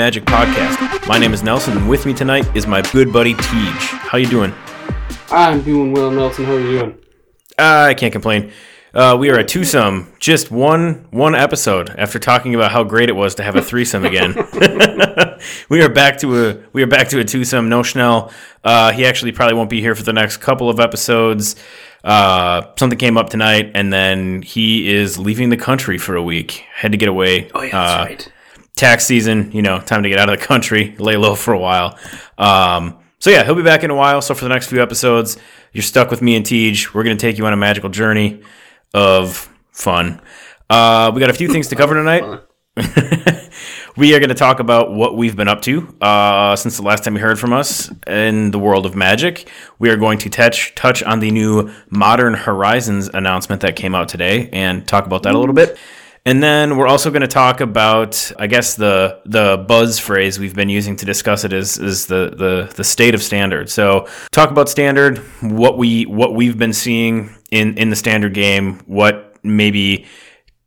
Magic podcast. My name is Nelson, and with me tonight is my good buddy Tej. How you doing? I'm doing well, Nelson. How are you doing? Uh, I can't complain. Uh, we are a twosome, just one one episode after talking about how great it was to have a threesome again. we are back to a we are back to a twosome. No Schnell. Uh, he actually probably won't be here for the next couple of episodes. Uh, something came up tonight, and then he is leaving the country for a week. Had to get away. Oh yeah, that's Uh, right. Tax season, you know, time to get out of the country, lay low for a while. Um, so yeah, he'll be back in a while. So for the next few episodes, you're stuck with me and Tej. We're gonna take you on a magical journey of fun. Uh, we got a few things to cover tonight. we are going to talk about what we've been up to uh, since the last time you heard from us in the world of magic. We are going to touch touch on the new Modern Horizons announcement that came out today and talk about that a little bit. And then we're also going to talk about, I guess the the buzz phrase we've been using to discuss it is is the the the state of standard. So talk about standard, what we what we've been seeing in in the standard game, what maybe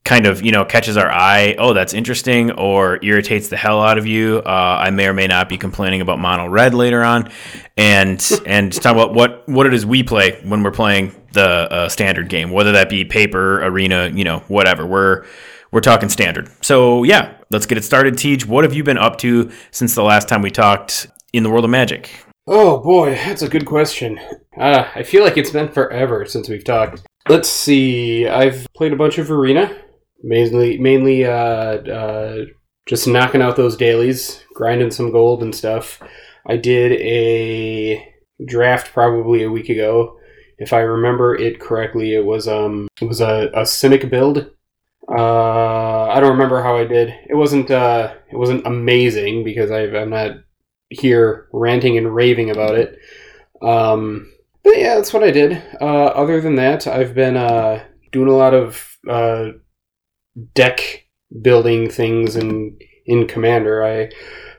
kind of you know catches our eye. Oh, that's interesting, or irritates the hell out of you. Uh, I may or may not be complaining about mono red later on, and and talk about what what it is we play when we're playing the uh, standard game, whether that be paper, arena, you know, whatever. We're we're talking standard. So yeah, let's get it started. Tej, what have you been up to since the last time we talked in the world of Magic? Oh boy, that's a good question. Uh, I feel like it's been forever since we've talked. Let's see. I've played a bunch of arena, mainly mainly uh, uh, just knocking out those dailies, grinding some gold and stuff. I did a draft probably a week ago. If I remember it correctly, it was um it was a, a Simic build. Uh, I don't remember how I did. It wasn't uh it wasn't amazing because I, I'm not here ranting and raving about it. Um, but yeah, that's what I did. Uh, other than that, I've been uh, doing a lot of uh, deck building things in in Commander. I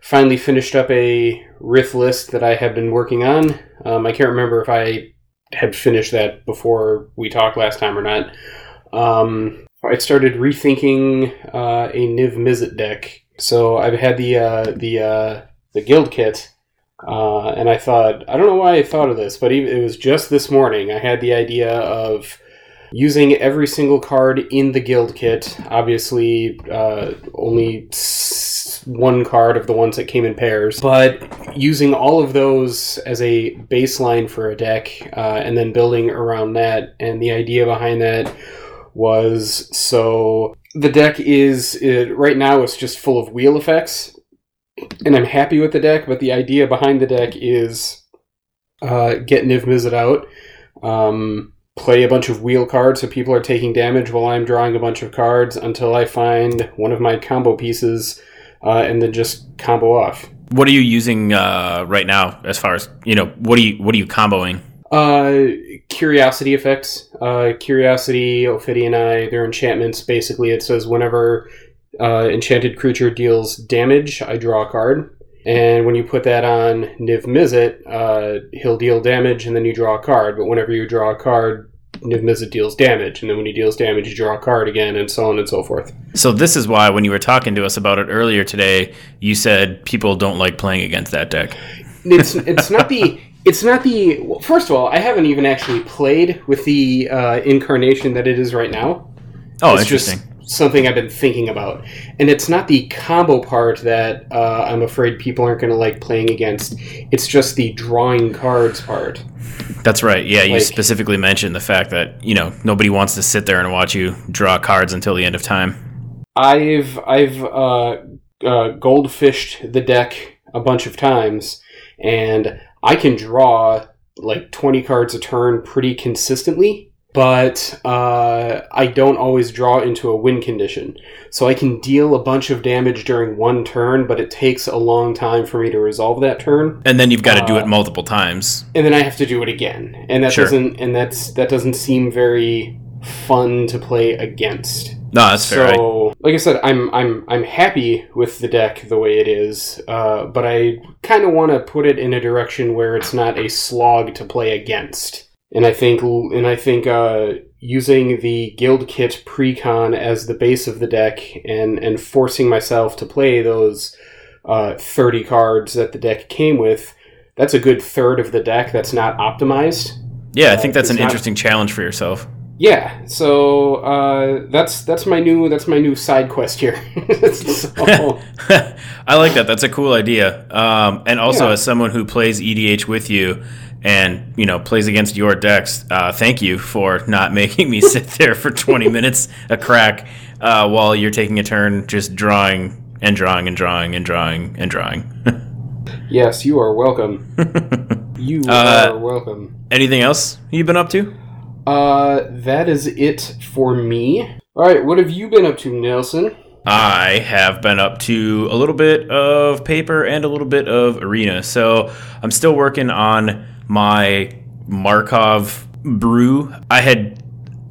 finally finished up a Riff list that I have been working on. Um, I can't remember if I had finished that before we talked last time or not. Um, I started rethinking uh, a Niv Mizzet deck. So I've had the uh, the uh, the guild kit, uh, and I thought I don't know why I thought of this, but it was just this morning. I had the idea of using every single card in the guild kit. Obviously, uh, only one card of the ones that came in pairs, but using all of those as a baseline for a deck, uh, and then building around that. And the idea behind that was so the deck is it, right now it's just full of wheel effects and i'm happy with the deck but the idea behind the deck is uh, get niv mizzet out um, play a bunch of wheel cards so people are taking damage while i'm drawing a bunch of cards until i find one of my combo pieces uh, and then just combo off What are you using uh, right now? As far as you know, what are you what are you comboing? Uh, curiosity effects. Uh, curiosity, Ophidian Eye, they're enchantments. Basically, it says whenever uh, enchanted creature deals damage, I draw a card. And when you put that on Niv Mizzet, uh, he'll deal damage, and then you draw a card. But whenever you draw a card, Niv Mizzet deals damage, and then when he deals damage, you draw a card again, and so on and so forth. So this is why when you were talking to us about it earlier today, you said people don't like playing against that deck. it's it's not the it's not the well, first of all i haven't even actually played with the uh, incarnation that it is right now Oh, it's interesting. just something i've been thinking about and it's not the combo part that uh, i'm afraid people aren't going to like playing against it's just the drawing cards part That's right. Yeah, you specifically mentioned the fact that you know nobody wants to sit there and watch you draw cards until the end of time. I've I've uh, uh, goldfished the deck a bunch of times, and I can draw like twenty cards a turn pretty consistently. But uh, I don't always draw into a win condition, so I can deal a bunch of damage during one turn, but it takes a long time for me to resolve that turn, And then you've got to do Uh, it multiple times. and then I have to do it again, and that Sure. doesn't and that's that doesn't seem very fun to play against. No, that's fair. right? So, like I said, I'm I'm I'm happy with the deck the way it is, uh, but I kind of want to put it in a direction where it's not a slog to play against. And I think and I think uh, using the guild kit precon as the base of the deck and and forcing myself to play those uh, 30 cards that the deck came with, that's a good third of the deck that's not optimized. Yeah, I think that's it's an not- interesting challenge for yourself. Yeah, so uh, that's that's my new that's my new side quest here. I like that. That's a cool idea. Um, and also, Yeah. as someone who plays EDH with you and you know plays against your decks, uh, thank you for not making me sit there for 20 minutes a crack uh, while you're taking a turn just drawing and drawing and drawing and drawing and drawing. yes, you are welcome. You Uh, are welcome. Anything else you've been up to? Uh, that is it for me. All right, what have you been up to, Nelson? I have been up to a little bit of paper and a little bit of arena. So I'm still working on my Markov brew. I had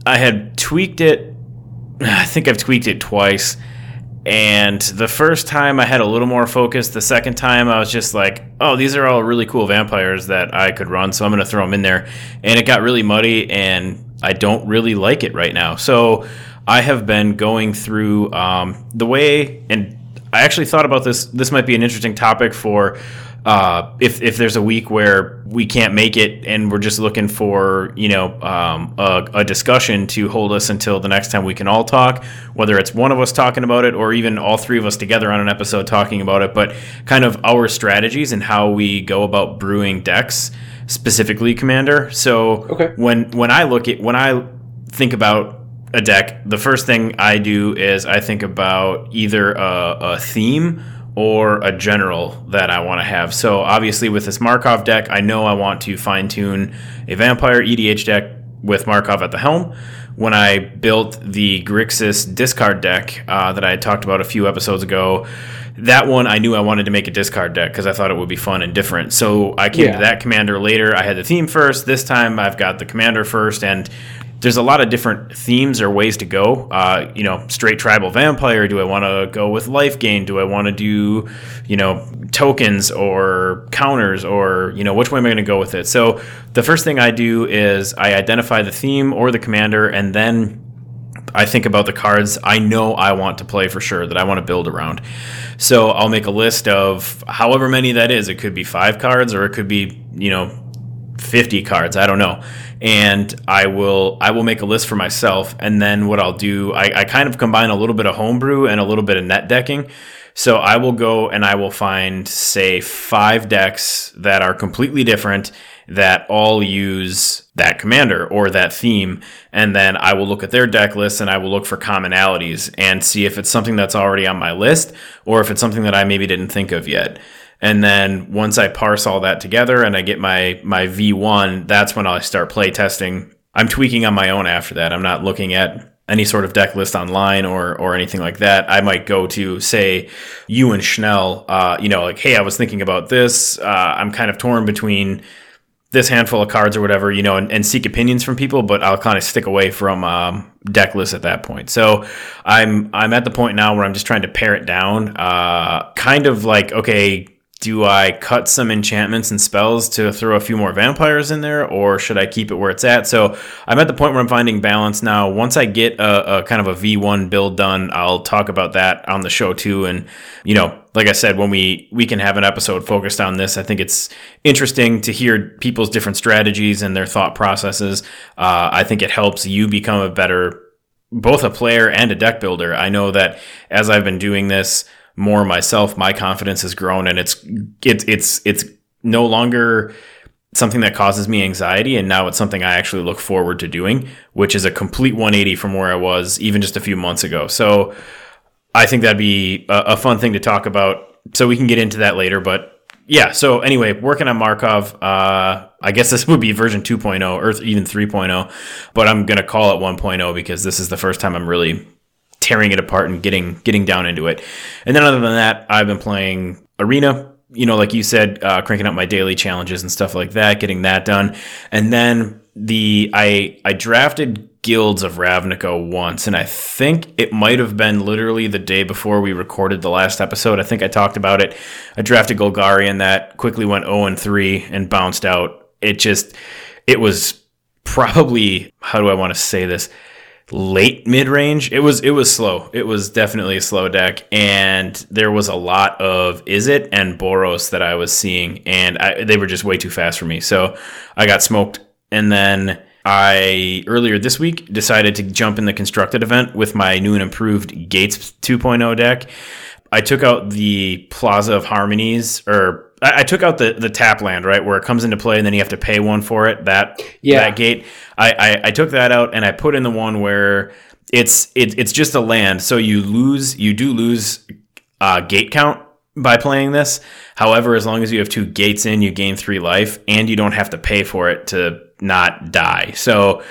I had tweaked it. I think I've tweaked it twice. And the first time I had a little more focus. The second time I was just like, oh, these are all really cool vampires that I could run, so I'm going to throw them in there. And it got really muddy, and I don't really like it right now. So I have been going through um, the way, and I actually thought about this. This might be an interesting topic for uh, if if there's a week where we can't make it and we're just looking for you know um, a, a discussion to hold us until the next time we can all talk, whether it's one of us talking about it or even all three of us together on an episode talking about it, but kind of our strategies and how we go about brewing decks, specifically Commander. So Okay. when when I look at when I think about a deck, the first thing I do is I think about either a, a theme or a general that I want to have. So obviously with this Markov deck, I know I want to fine tune a vampire EDH deck with Markov at the helm. When I built the Grixis discard deck uh, that I had talked about a few episodes ago, that one I knew I wanted to make a discard deck because I thought it would be fun and different. So I came Yeah. to that commander later. I had the theme first. This time I've got the commander first, and there's a lot of different themes or ways to go. Uh, you know, straight tribal vampire. Do I want to go with life gain? Do I want to do, you know, tokens or counters or you know, which way am I going to go with it? So the first thing I do is I identify the theme or the commander, and then I think about the cards I know I want to play for sure that I want to build around. So I'll make a list of however many that is. It could be five cards or it could be, you know, 50 cards i don't know and i will i will make a list for myself. And then what i'll do I, I kind of combine a little bit of homebrew and a little bit of net decking. So i will go and i will find say five decks that are completely different that all use that commander or that theme. And then i will look at their deck list and i will look for commonalities and see if it's something that's already on my list or if it's something that i maybe didn't think of yet and then once I parse all that together and I get my my V1, that's when I start play testing. I'm tweaking on my own after that. I'm not looking at any sort of deck list online or or anything like that. I might go to say you and Schnell, uh, you know, like, hey, I was thinking about this. Uh, I'm kind of torn between this handful of cards or whatever, you know, and, and seek opinions from people, but I'll kind of stick away from um, deck lists at that point. So I'm I'm at the point now where I'm just trying to pare it down. Uh, kind of like, okay, do I cut some enchantments and spells to throw a few more vampires in there, or should I keep it where it's at? So I'm at the point where I'm finding balance now. Once I get a, a kind of a V1 build done, I'll talk about that on the show too. And you know, like I said, when we we can have an episode focused on this, I think it's interesting to hear people's different strategies and their thought processes. Uh, I think it helps you become a better both a player and a deck builder. I know that as I've been doing this more myself, my confidence has grown, and it's it's it's it's no longer something that causes me anxiety, and now it's something I actually look forward to doing, which is a complete 180 from where I was even just a few months ago. So I think that'd be a, a fun thing to talk about. So we can get into that later, but. Yeah. So anyway, working on Markov. Uh, I guess this would be version 2.0 or even 3.0, but I'm gonna call it 1.0 because this is the first time I'm really tearing it apart and getting getting down into it. And then other than that, I've been playing Arena. You know, like you said, uh, cranking up my daily challenges and stuff like that, getting that done. And then the I I drafted Guilds of Ravnica once, and I think it might have been literally the day before we recorded the last episode. I think I talked about it. I drafted Golgari Golgarian that quickly went 0 and 3 and bounced out. It just it was probably how do I want to say this? Late mid range. It was it was slow. It was definitely a slow deck, and there was a lot of Izzet and Boros that I was seeing, and I, they were just way too fast for me. So I got smoked, and then. I earlier this week decided to jump in the constructed event with my new and improved Gates 2.0 deck. I took out the Plaza of Harmonies, or I, I took out the the tap land, right, where it comes into play, and then you have to pay one for it. That Yeah. that gate. I, I I took that out, and I put in the one where it's it, it's just a land, so you lose, you do lose uh, gate count by playing this. However, as long as you have two gates in, you gain three life, and you don't have to pay for it to not die. So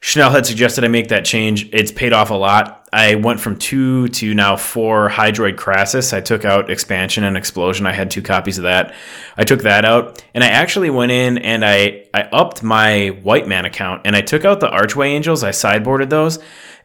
Chanel had suggested I make that change. It's paid off a lot. I went from two to now four Hydroid Krasis. I took out Expansion and Explosion. I had two copies of that. I took that out, and I actually went in and I I upped my white mana count, and I took out the Archway Angels. I sideboarded those,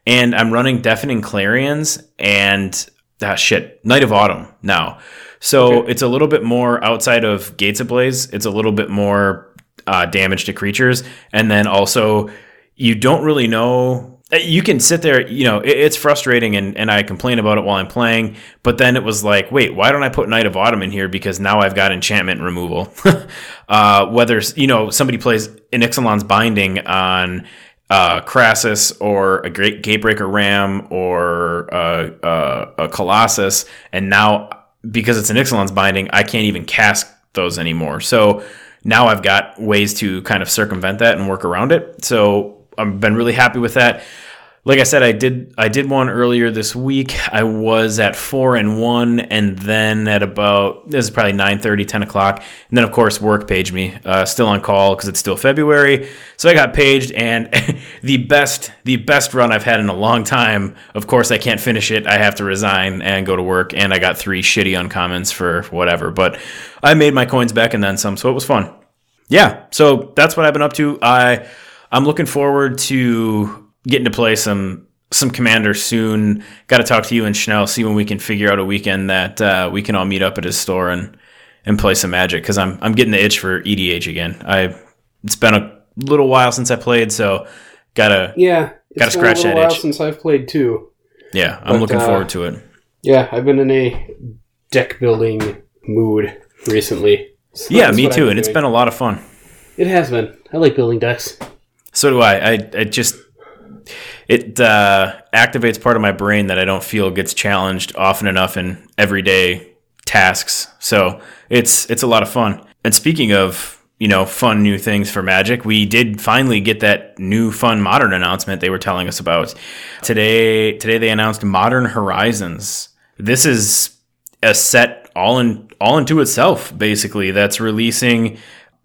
and I'm running Deafening Clarions and ah shit Knight of Autumn now. So Okay. it's a little bit more outside of Gates Ablaze. It's a little bit more uh, damage to creatures, and then also you don't really know. Uh, You can sit there, you know, it, it's frustrating, and, and I complain about it while I'm playing. But then it was like, wait, why don't I put Knight of Autumn in here? Because now I've got enchantment removal. uh, whether you know somebody plays an Ixalan's Binding on uh, Krasis or a Great Gatebreaker Ram or uh, uh, a Colossus, and now because it's an Ixalan's Binding, I can't even cast those anymore. So now I've got ways to kind of circumvent that and work around it. So I've been really happy with that. Like I said, I did I did one earlier this week. I was at four and one, and then at about this is probably 9 10 o'clock, and then of course work paged me. Uh, still on call because it's still February, so I got paged, and the best the best run I've had in a long time. Of course, I can't finish it. I have to resign and go to work, and I got three shitty uncommons for whatever. But I made my coins back and then some, so it was fun yeah so that's what i've been up to i i'm looking forward to getting to play some some commander soon got to talk to you and chanel see when we can figure out a weekend that uh, we can all meet up at his store and and play some magic because i'm i'm getting the itch for edh again i it's been a little while since i played so gotta Yeah, Gotta scratch that while itch. since I've played too. yeah i'm But, looking uh, forward to it Yeah, I've been in a deck building mood recently. So yeah me too and it's been a lot of fun It has been. I like building decks. So do I. I, I just it uh, activates part of my brain that I don't feel gets challenged often enough in everyday tasks. So it's it's a lot of fun. And speaking of you know fun new things for Magic, we did finally get that new fun modern announcement they were telling us about today. Today they announced Modern Horizons. This is a set all in all into itself basically that's releasing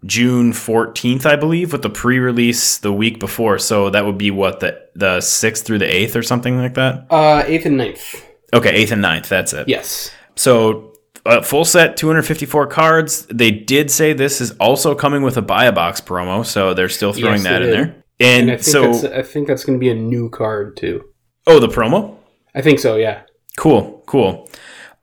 June 14th, I believe, with the pre-release the week before. So that would be what the the 6th through the 8th or something like that. Uh, eighth and ninth. Okay, 8th and 9th, that's it. Yes. So uh, full set 254 cards. They did say this is also coming with a buy a box promo, so they're still throwing Yes, that in did. there. And, And I think so I think that's going to be a new card too. oh, the promo? I think so. Yeah. Cool, cool.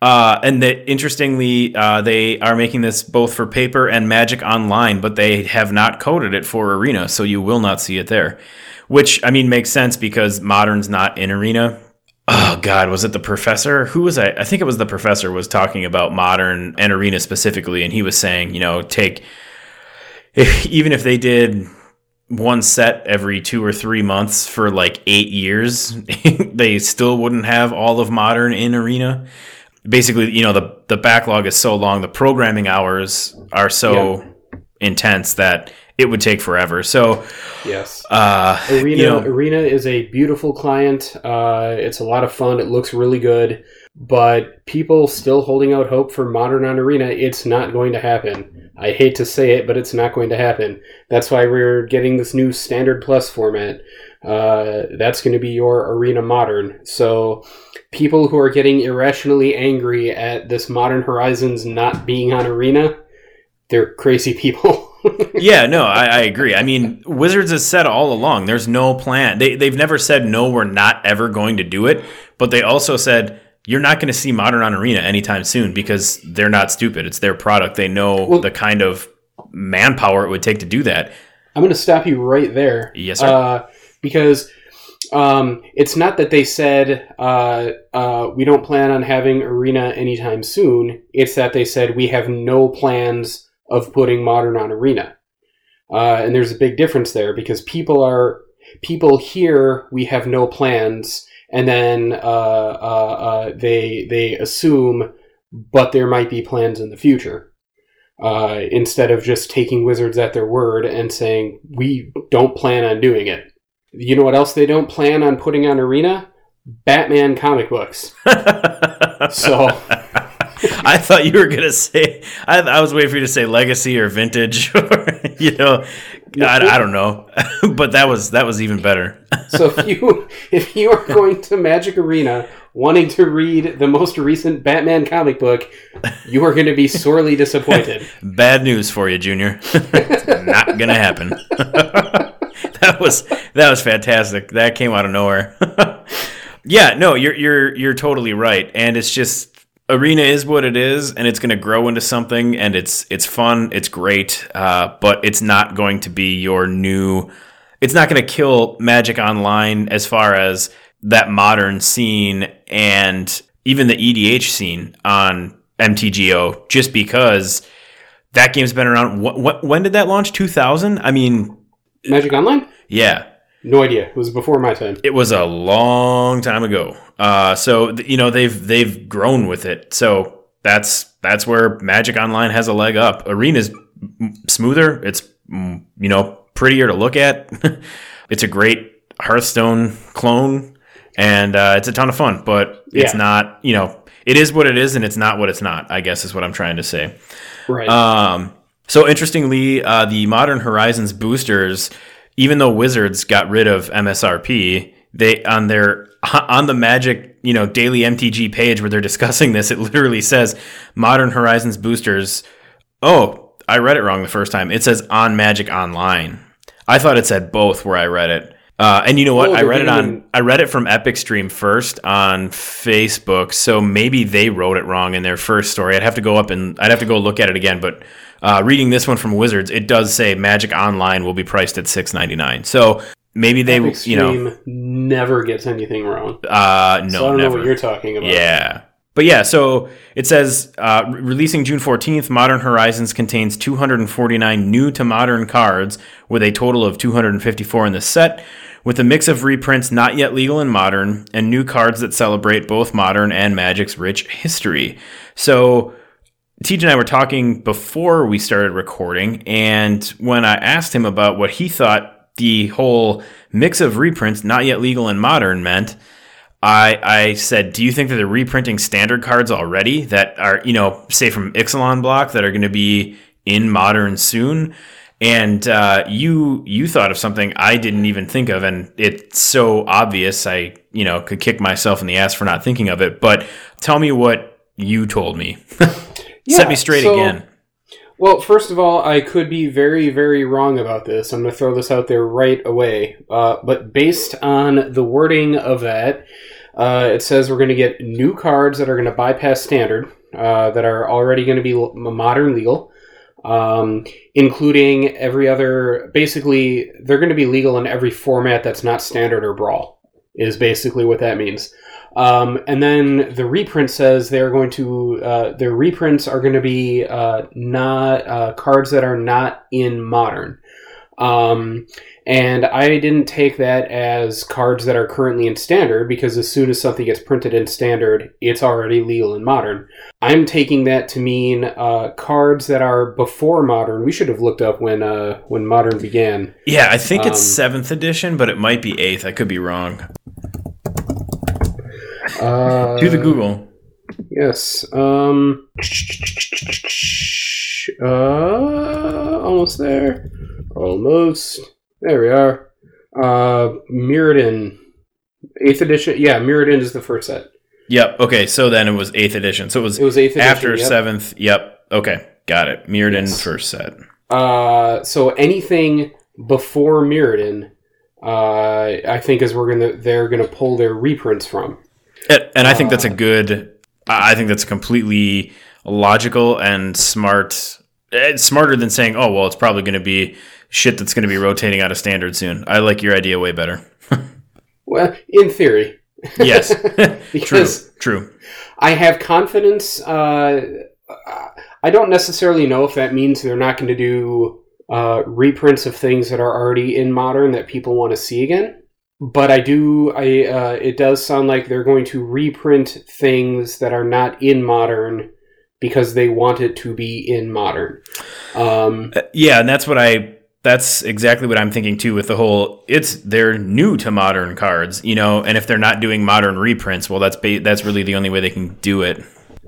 Uh, and that interestingly, uh, they are making this both for paper and Magic Online, but they have not coded it for Arena, so you will not see it there. Which I mean makes sense because Modern's not in Arena. Oh God, was it the professor? Who was I? I think it was the professor was talking about Modern and Arena specifically, and he was saying, you know, take if, even if they did one set every two or three months for like eight years, they still wouldn't have all of modern in arena. Basically, you know, the the backlog is so long, the programming hours are so intense that it would take forever. So, Yes. uh, Arena you know, Arena is a beautiful client. Uh, it's a lot of fun. It looks really good, but people still holding out hope for Modern on Arena. It's not going to happen. I hate to say it, but it's not going to happen. That's why we're getting this new Standard Plus format. Uh, that's going to be your Arena Modern. So people who are getting irrationally angry at this Modern Horizons not being on Arena, they're crazy people. yeah, no, I, I agree. I mean, Wizards has said all along there's no plan. They they've never said no, we're not ever going to do it. But they also said you're not going to see Modern on Arena anytime soon because they're not stupid. It's their product. They know Well- the kind of manpower it would take to do that. I'm going to stop you right there. Yes, sir. Uh, because Um, it's not that they said uh, uh, we don't plan on having arena anytime soon. It's that they said we have no plans of putting modern on arena. Uh, and there's a big difference there because people are people here we have no plans, and then uh, uh, uh, they they assume, but there might be plans in the future. Instead of just taking wizards at their word and saying we don't plan on doing it. You know what else they don't plan on putting on Arena? Batman comic books. so I thought you were gonna say. I, I, was waiting for you to say legacy or vintage, or you know, I, I don't know, but that was that was even better. so if you if you are going to Magic Arena wanting to read the most recent Batman comic book, you are going to be sorely disappointed. Bad news for you, Junior. not gonna happen. that was that was fantastic. That came out of nowhere. yeah, no, you're you're you're totally right, and it's just arena is what it is, and it's going to grow into something, and it's it's fun, it's great, uh, but it's not going to be your new. It's not going to kill Magic Online as far as that modern scene and even the EDH scene on MTGO, just because that game's been around. When did that launch? 2000? I mean, Magic Online? Yeah. No idea. It was before my time. It was a long time ago. Uh, so you know they've they've grown with it. So that's that's where Magic Online has a leg up. Arena's smoother. It's you know prettier to look at. it's a great Hearthstone clone, and uh, it's a ton of fun. But it's yeah. not you know it is what it is, and it's not what it's not. I guess is what I'm trying to say. Right. Um, so interestingly, uh, the Modern Horizons boosters, even though Wizards got rid of MSRP, they on their on the Magic you know daily MTG page where they're discussing this, it literally says Modern Horizons boosters. Oh, I read it wrong the first time. It says on Magic Online. I thought it said both where I read it. Uh, and you know what? Oh, I read it on I read it from Epic Stream first on Facebook, so maybe they wrote it wrong in their first story. I'd have to go up and I'd have to go look at it again, but uh, reading this one from Wizards, it does say Magic Online will be priced at six ninety nine. So maybe they, Epic you know, never gets anything wrong. Uh, no, so I don't never. know what you're talking about. Yeah, but yeah, so it says uh, releasing June 14th, Modern Horizons contains 249 new to modern cards with a total of 254 in the set, with a mix of reprints not yet legal in modern and new cards that celebrate both modern and Magic's rich history. So TJ and I were talking before we started recording, and when I asked him about what he thought the whole mix of reprints, not yet legal and modern, meant, I, I said, Do you think that they're reprinting standard cards already that are, you know, say from Ixalan block that are going to be in modern soon? And uh, you you thought of something I didn't even think of, and it's so obvious I you know could kick myself in the ass for not thinking of it. But tell me what you told me. Yeah, Set me straight so, again. Well, first of all, I could be very, very wrong about this. I'm going to throw this out there right away. Uh, but based on the wording of that, uh, it says we're going to get new cards that are going to bypass standard, uh, that are already going to be modern legal, um, including every other. Basically, they're going to be legal in every format that's not standard or brawl, is basically what that means. Um, and then the reprint says they're going to uh, their reprints are going to be uh, not uh, cards that are not in modern. Um, and I didn't take that as cards that are currently in standard because as soon as something gets printed in standard, it's already legal in modern. I'm taking that to mean uh, cards that are before modern. We should have looked up when uh, when modern began. Yeah, I think it's um, seventh edition, but it might be eighth. I could be wrong. Uh, to the Google. Yes. Um. Uh, almost there. Almost. There we are. Uh, Mirrodin, eighth edition. Yeah, Mirrodin is the first set. Yep. Okay. So then it was eighth edition. So it was. It was eighth edition, after yep. seventh. Yep. Okay. Got it. Mirrodin yes. first set. Uh, so anything before Mirrodin, uh, I think is we're gonna they're gonna pull their reprints from. And, and I think that's a good. I think that's completely logical and smart. It's smarter than saying, "Oh, well, it's probably going to be shit that's going to be rotating out of standard soon." I like your idea way better. Well, in theory. Yes. true. True. I have confidence. Uh, I don't necessarily know if that means they're not going to do uh, reprints of things that are already in modern that people want to see again. But I do. I uh, it does sound like they're going to reprint things that are not in modern because they want it to be in modern. Um, Uh, yeah, and that's what I. That's exactly what I'm thinking too. With the whole, it's they're new to modern cards, you know, and if they're not doing modern reprints, well, that's ba- that's really the only way they can do it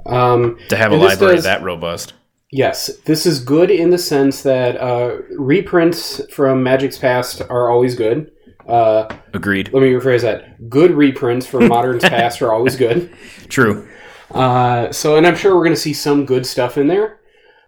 um, to have a library does- that robust. Yes, this is good in the sense that uh, reprints from Magic's past are always good. Uh, Agreed. let me rephrase that. Good reprints from Modern's past are always good. True. Uh, so, and I'm sure we're going to see some good stuff in there.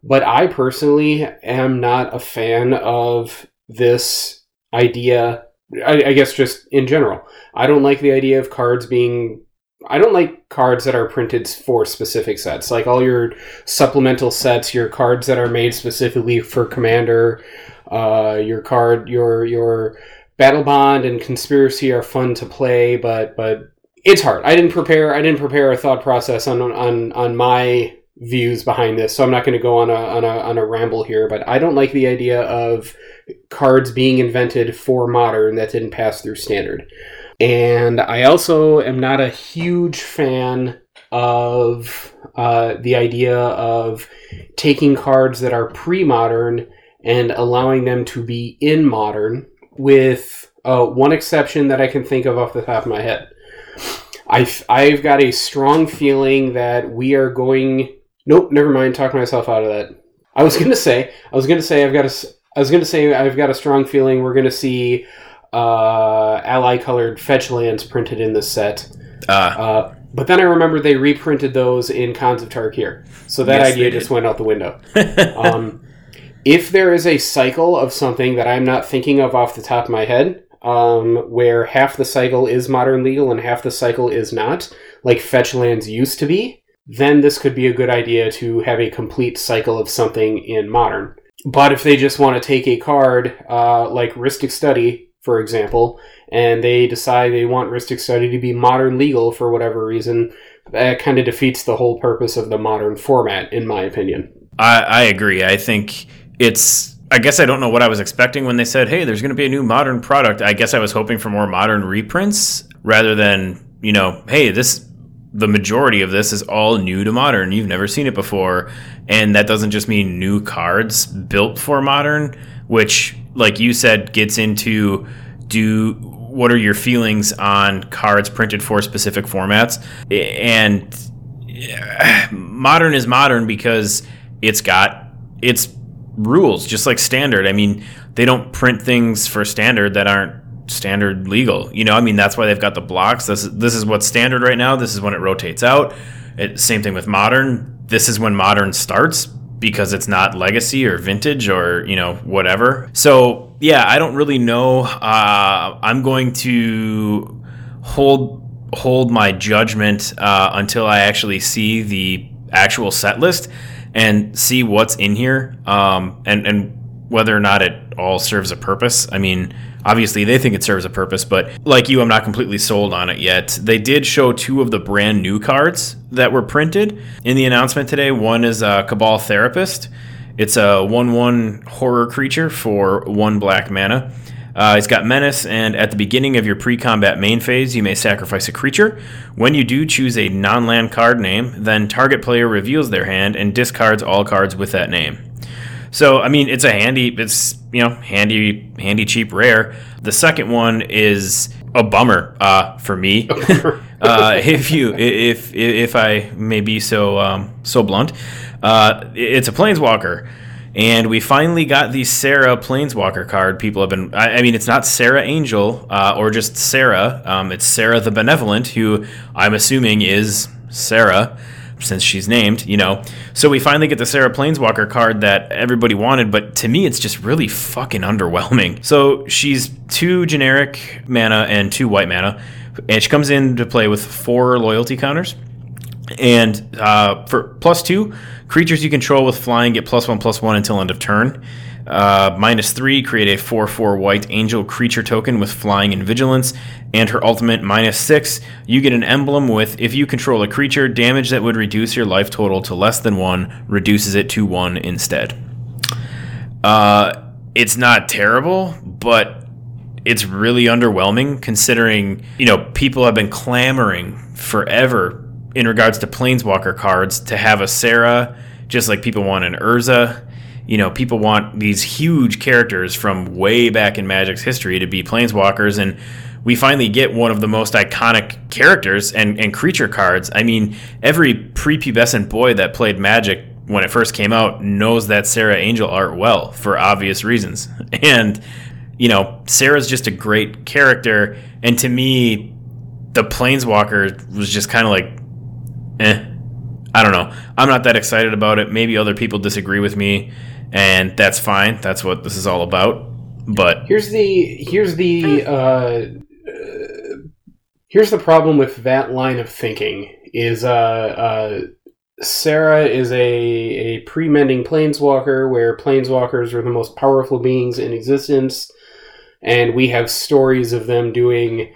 But I personally am not a fan of this idea. I, I guess just in general, I don't like the idea of cards being. I don't like cards that are printed for specific sets, like all your supplemental sets, your cards that are made specifically for Commander, uh, your card, your your Battle Bond and Conspiracy are fun to play, but but it's hard. I didn't prepare. I didn't prepare a thought process on on on my views behind this, so I'm not going to go on a on a on a ramble here. But I don't like the idea of cards being invented for modern that didn't pass through standard. And I also am not a huge fan of uh, the idea of taking cards that are pre-modern and allowing them to be in modern, with uh, one exception that I can think of off the top of my head. I've, I've got a strong feeling that we are going. Nope, never mind. Talk myself out of that. I was gonna say. I was gonna say. I've got a. I was gonna say. I've got a strong feeling we're gonna see uh, ally colored fetch lands printed in this set. Uh, Uh, but then I remember they reprinted those in Khans of Tarkir, so that Yes, idea just went out the window. um, if there is a cycle of something that I'm not thinking of off the top of my head, um, where half the cycle is modern legal and half the cycle is not, like fetch lands used to be, then this could be a good idea to have a complete cycle of something in modern. But if they just want to take a card uh, like Rhystic Study, for example, and they decide they want Rhystic Study to be modern legal for whatever reason, that kind of defeats the whole purpose of the modern format, in my opinion. I, I agree. I think it's. I guess I don't know what I was expecting when they said, "Hey, there's going to be a new modern product." I guess I was hoping for more modern reprints rather than you know, "Hey, this." The majority of this is all new to modern. You've never seen it before, and that doesn't just mean new cards built for modern, which, like you said, gets into do what are your feelings on cards printed for specific formats, and eh, modern is modern because it's got its rules, just like standard. I mean, they don't print things for standard that aren't standard legal. You know, I mean, that's why they've got the blocks. This is, this is what's standard right now. This is when it rotates out. It, same thing with modern. This is when modern starts because it's not legacy or vintage or you know whatever. So yeah, I don't really know. Uh, I'm going to hold hold my judgment uh, until I actually see the actual set list and see what's in here um, and and whether or not it all serves a purpose. I mean, obviously they think it serves a purpose, but like you, I'm not completely sold on it yet. They did show two of the brand new cards that were printed in the announcement today. One is a Cabal Therapist. It's a 1 1 horror creature for one black mana. Uh, it's got menace, and at the beginning of your pre combat main phase, you may sacrifice a creature. When you do, choose a non land card name, then target player reveals their hand and discards all cards with that name. So, I mean, it's a handy, it's, you know, handy, handy, cheap, rare. The second one is a bummer uh, for me. uh, if you, if, if I may be so, um, so blunt, uh, it's a planeswalker. And we finally got the Serra Planeswalker card. People have been, I, I mean, it's not Serra Angel uh, or just Serra. Um, it's Serra the Benevolent, who I'm assuming is Serra since she's named, you know. So we finally get the Serra Planeswalker card that everybody wanted, but to me, it's just really fucking underwhelming. So she's two generic mana and two white mana, and she comes into play with four loyalty counters. And uh, for plus two, creatures you control with flying get plus one plus one until end of turn. Uh, minus three, create a 4 4 white angel creature token with flying and vigilance. And her ultimate, minus six, you get an emblem with if you control a creature, damage that would reduce your life total to less than one reduces it to one instead. Uh, it's not terrible, but it's really underwhelming considering, you know, people have been clamoring forever in regards to Planeswalker cards to have a Serra, just like people want an Urza. You know, people want these huge characters from way back in Magic's history to be Planeswalkers, and we finally get one of the most iconic characters and, and creature cards. I mean, every prepubescent boy that played Magic when it first came out knows that Serra Angel art well for obvious reasons. And, you know, Serra's just a great character. And to me, the Planeswalker was just kind of like, eh. I don't know. I'm not that excited about it. Maybe other people disagree with me, and that's fine. That's what this is all about. But here's the here's the uh, here's the problem with that line of thinking is uh, uh, Serra is a, a pre-mending planeswalker where planeswalkers are the most powerful beings in existence, and we have stories of them doing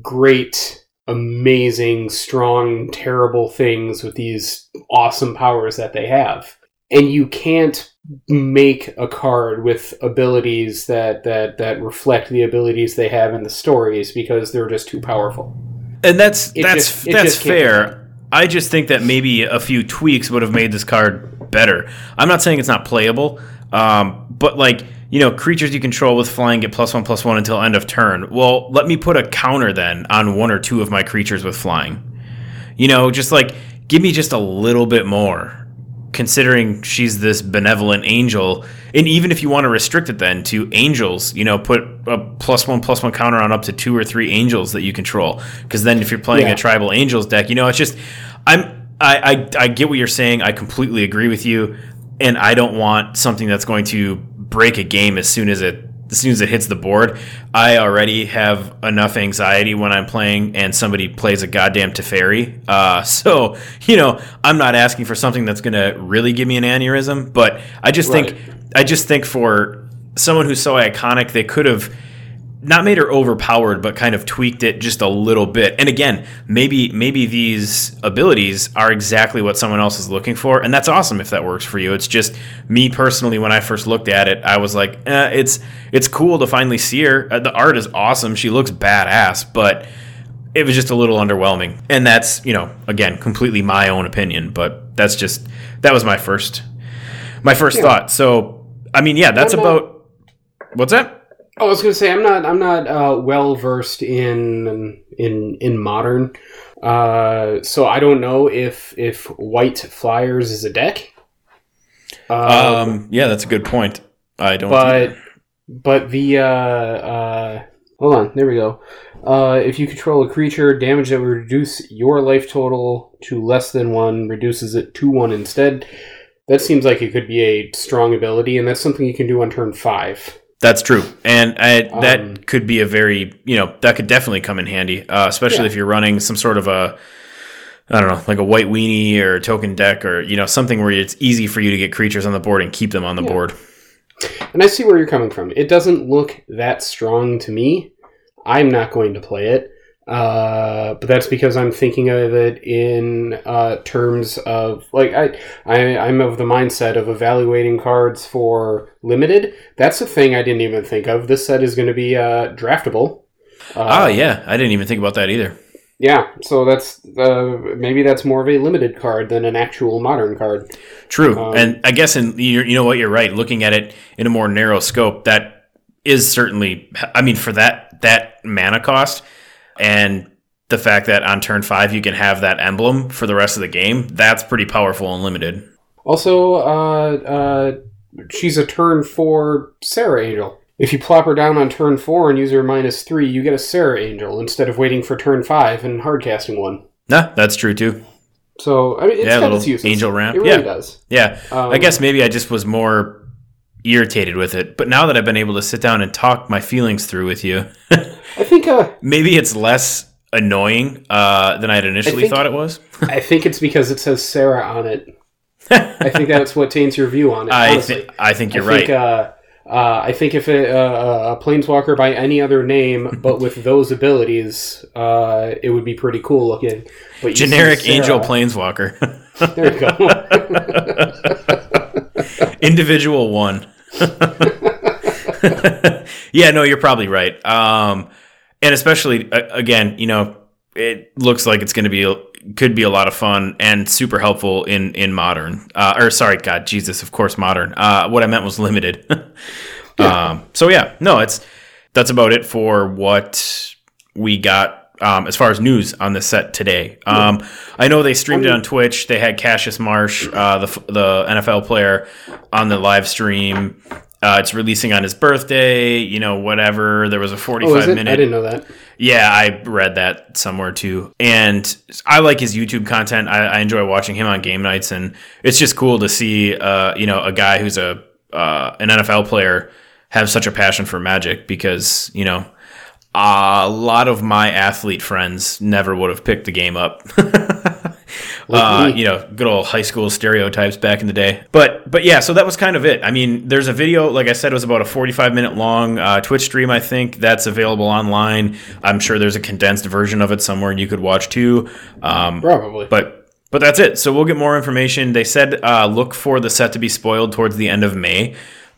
great, amazing, strong, terrible things with these awesome powers that they have. And you can't make a card with abilities that, that, that reflect the abilities they have in the stories because they're just too powerful. And that's it that's just, that's fair. I just think that maybe a few tweaks would have made this card better. I'm not saying it's not playable, um, but like you know, creatures you control with flying get plus one plus one until end of turn. Well, let me put a counter then on one or two of my creatures with flying. You know, just like give me just a little bit more considering she's this benevolent angel and even if you want to restrict it then to angels you know put a plus one plus one counter on up to two or three angels that you control because then if you're playing yeah. a tribal angels deck you know it's just i'm I, I i get what you're saying i completely agree with you and i don't want something that's going to break a game as soon as it as soon as it hits the board, I already have enough anxiety when I'm playing and somebody plays a goddamn Teferi. Uh, so, you know, I'm not asking for something that's going to really give me an aneurysm, but I just right. think, I just think for someone who's so iconic, they could have not made her overpowered, but kind of tweaked it just a little bit. And again, maybe maybe these abilities are exactly what someone else is looking for, and that's awesome if that works for you. It's just me personally, when I first looked at it, I was like, eh, it's it's cool to finally see her. Uh, the art is awesome; she looks badass, but it was just a little underwhelming. And that's you know, again, completely my own opinion, but that's just that was my first my first yeah. thought. So, I mean, yeah, that's about. What's that? Oh, I was going to say I'm not I'm not uh, well versed in in in modern, uh, so I don't know if if White Flyers is a deck. Uh, um, yeah, that's a good point. I don't. But but the uh, uh, hold on, there we go. Uh, if you control a creature, damage that would reduce your life total to less than one reduces it to one instead. That seems like it could be a strong ability, and that's something you can do on turn five. That's true, and I, that um, could be a very you know that could definitely come in handy, uh, especially yeah. if you're running some sort of a I don't know like a white weenie or a token deck or you know something where it's easy for you to get creatures on the board and keep them on the yeah. board. And I see where you're coming from. It doesn't look that strong to me. I'm not going to play it. Uh, but that's because I'm thinking of it in uh, terms of like I, I I'm of the mindset of evaluating cards for limited. That's a thing I didn't even think of. This set is going to be uh, draftable. oh yeah, I didn't even think about that either. Yeah, so that's uh, maybe that's more of a limited card than an actual modern card. True, um, and I guess in you know what you're right. Looking at it in a more narrow scope, that is certainly. I mean, for that that mana cost and the fact that on turn five you can have that emblem for the rest of the game, that's pretty powerful and limited. Also, uh, uh, she's a turn four Serra Angel. If you plop her down on turn four and use her minus three, you get a Serra Angel instead of waiting for turn five and hardcasting one. Nah, that's true too. So I mean, it's yeah, got its uses. Angel ramp. It really yeah. does. Yeah, um, I guess maybe I just was more irritated with it. But now that I've been able to sit down and talk my feelings through with you, I think uh, maybe it's less annoying uh, than I had initially think, thought it was. I think it's because it says Serra on it. I think that's what taints your view on it. I, th- I think you're I right. Think, uh, Uh, I think if it, uh, a planeswalker by any other name, but with those abilities, uh, it would be pretty cool looking. But Generic Serra- angel planeswalker. There you go. Individual one. yeah, no, you're probably right. Um, and especially uh, again, you know, it looks like it's going to be could be a lot of fun and super helpful in in modern. Uh, or sorry, God, Jesus, of course, modern. Uh, what I meant was limited. um, so yeah, no, it's that's about it for what we got. Um, as far as news on the set today, um, I know they streamed it on Twitch. They had Cassius Marsh, uh, the the NFL player, on the live stream. Uh, it's releasing on his birthday, you know, whatever. There was a oh, 45 is it? minute I didn't know that. yeah, I read that somewhere too. And I like his YouTube content. I, I enjoy watching him on game nights, and it's just cool to see, uh, you know, a guy who's a uh, an NFL player have such a passion for Magic because you know a lot of my athlete friends never would have picked the game up. uh, you know, good old high school stereotypes back in the day. But but yeah, so that was kind of it. I mean, there's a video, like I said, it was about a 45 minute long uh, Twitch stream. I think that's available online. I'm sure there's a condensed version of it somewhere you could watch too. Um, Probably. but but that's it. So we'll get more information. They said uh, look for the set to be spoiled towards the end of May.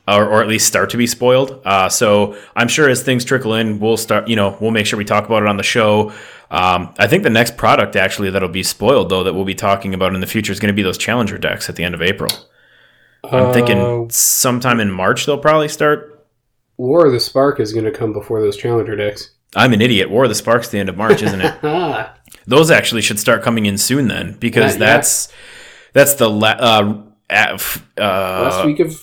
Or, or at least start to be spoiled. Uh, so I'm sure as things trickle in, we'll start. You know, we'll make sure we talk about it on the show. Um, I think the next product actually that'll be spoiled though that we'll be talking about in the future is going to be those challenger decks at the end of April. I'm Uh, thinking sometime in March they'll probably start. War of the Spark is going to come before those Challenger decks. I'm an idiot. War of the Sparks the end of March, isn't it? Those actually should start coming in soon then, because Yeah, yeah. that's that's the la- uh, af- last uh, week of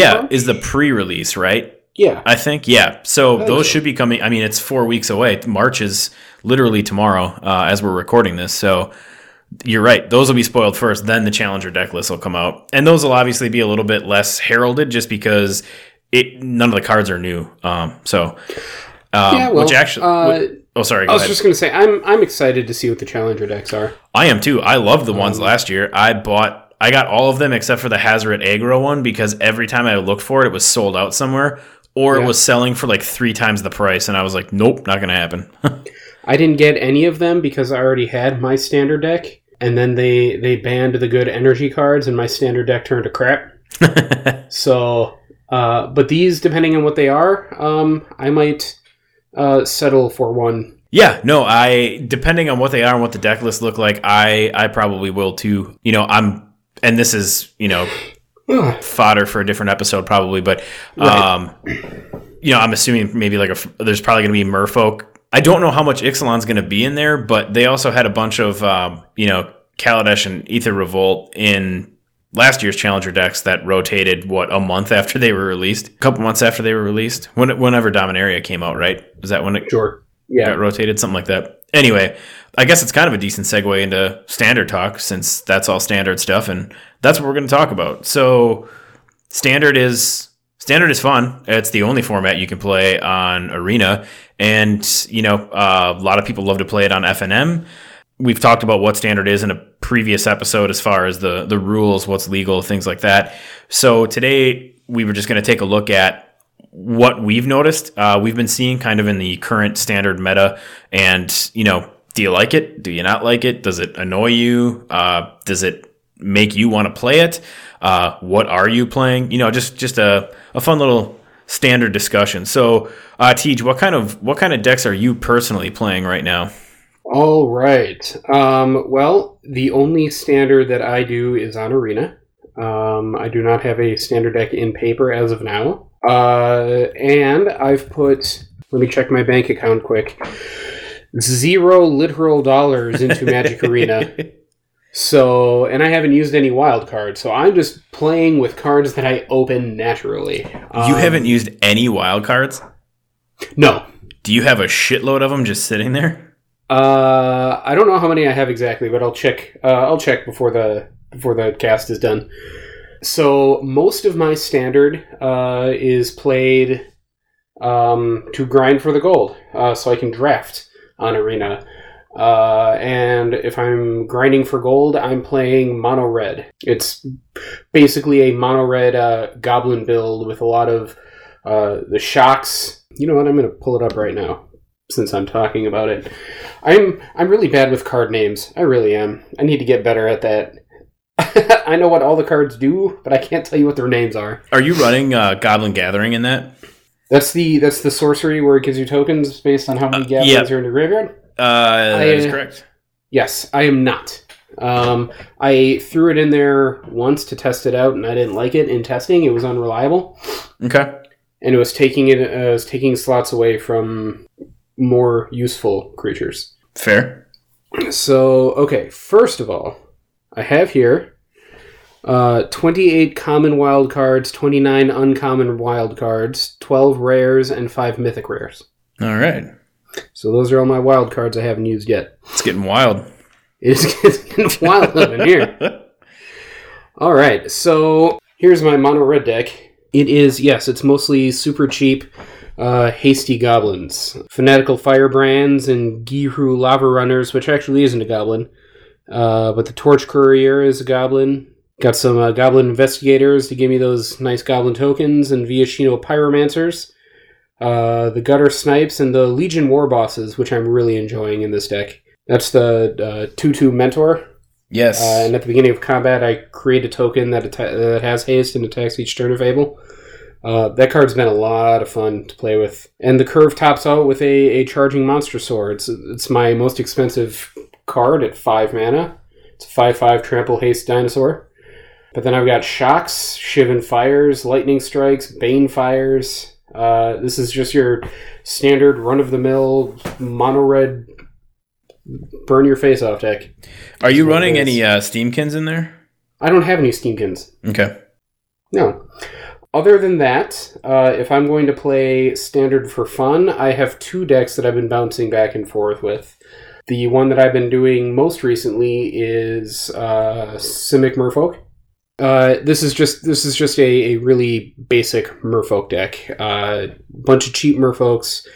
yeah March? is the pre-release right? yeah. I think yeah. So think those so. should be coming. I mean, it's four weeks away. March is literally tomorrow uh, as we're recording this. So you're right. Those will be spoiled first. Then the challenger deck list will come out, and those will obviously be a little bit less heralded, just because it none of the cards are new. Um, so um, yeah, well, which actually. uh, wh- oh, sorry. I was ahead. just going to say I'm I'm excited to see what the Challenger decks are. I am too. I loved the ones Um, last year. I bought. I got all of them except for the Hazoret Agro one because every time I looked for it, it was sold out somewhere, or it was selling for like three times the price, and I was like, "Nope, not gonna happen." I didn't get any of them because I already had my standard deck, and then they they banned the good energy cards, and my standard deck turned to crap. So, uh, but these, depending on what they are, um, I might uh, settle for one. Yeah, no, I depending on what they are and what the deck lists look like, I I probably will too. You know, I'm and this is, you know, fodder for a different episode probably, but Right. um you know, I'm assuming maybe like a there's probably going to be merfolk. I don't know how much Ixalan's going to be in there, but they also had a bunch of um, you know, Kaladesh and Aether Revolt in last year's challenger decks that rotated what a month after they were released, a couple months after they were released. When whenever Dominaria came out, right? Was that when it Sure. Yeah. got rotated, something like that. Anyway, I guess it's kind of a decent segue into standard talk since that's all standard stuff, and that's what we're going to talk about. So, standard is standard is fun. It's the only format you can play on Arena, and you know uh, a lot of people love to play it on FNM. We've talked about what standard is in a previous episode as far as the the rules, what's legal, things like that. So today we were just going to take a look at what we've noticed, uh, we've been seeing kind of in the current standard meta, and you know, do you like it? Do you not like it? Does it annoy you? Uh, does it make you want to play it? Uh, what are you playing? You know, just just a, a fun little standard discussion. So, uh, Tej, what kind of what kind of decks are you personally playing right now? All right. Um, well, the only standard that I do is on Arena. Um, I do not have a standard deck in paper as of now. Uh, and I've put, let me check my bank account quick, zero literal dollars into Magic Arena. So, and I haven't used any wild cards, so I'm just playing with cards that I open naturally. you Um, haven't used any wild cards. No. Do you have a shitload of them just sitting there? Uh, I don't know how many I have exactly, but I'll check. Uh, I'll check before the before the cast is done. So most of my standard uh, is played um, to grind for the gold, uh, so I can draft on arena. Uh, and if I'm grinding for gold, I'm playing mono red. It's basically a mono red uh, goblin build with a lot of Uh, the shocks. You know what? I'm going to pull it up right now since I'm talking about it. I'm I'm really bad with card names. I really am. I need to get better at that. I know what all the cards do, but I can't tell you what their names are. Are you running uh, Goblin Gathering in that? That's the that's the sorcery where it gives you tokens based on how many Uh, gatherings yeah. are in your graveyard. Uh, that is I- correct. Yes, I am not. Um, I threw it in there once to test it out, and I didn't like it. In testing, it was unreliable, Okay. and it was taking it uh, it was taking slots away from more useful creatures. Fair. So, okay, first of all, I have here uh, 28 common wild cards, 29 uncommon wild cards, 12 rares, and 5 mythic rares. All right. So those are all my wild cards I haven't used yet. It's getting wild. It is getting wild up in here. All right, so here's my mono red deck. It is, yes, it's mostly super cheap, uh, hasty goblins. Fanatical Firebrands and Ghitu Lavarunners, which actually isn't a goblin. Uh, but the Torch Courier is a goblin. Got some uh, Goblin Investigators to give me those nice goblin tokens, and Viashino Pyromancers. Uh, the Gutter Snipes and the Legion War Bosses, which I'm really enjoying in this deck. That's the uh, 2 2 Mentor. Yes. Uh, and at the beginning of combat, I create a token that atta- that has haste and attacks each turn of Able. Uh, that card's been a lot of fun to play with. And the curve tops out with a, a Charging Monstrosaur. It's, it's my most expensive card at 5 mana. It's a 5 5 trample haste dinosaur. But then I've got Shocks, Shivan Fires, Lightning Strikes, Bane Fires. Uh, this is just your standard run of the mill mono red burn your face off deck. Are you that's running any uh, Steamkins in there? I don't have any Steamkins. Okay. No. Other than that, uh, if I'm going to play standard for fun, I have two decks that I've been bouncing back and forth with. The one that I've been doing most recently is uh, Simic Merfolk. Uh, this is just this is just a, a really basic Merfolk deck. Uh, bunch of cheap Merfolks,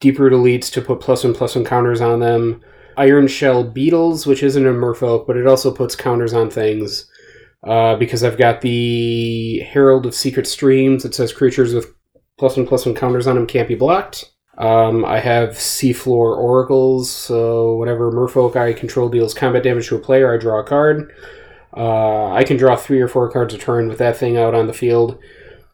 Deeproot Elites to put plus one plus one counters on them. Ironshell Beetles, which isn't a Merfolk, but it also puts counters on things uh, because I've got the Herald of Secret Streams. that says creatures with plus one plus one counters on them can't be blocked. Um, I have Seafloor Oracles, so whenever Merfolk I control deals combat damage to a player, I draw a card. Uh, I can draw three or four cards a turn with that thing out on the field.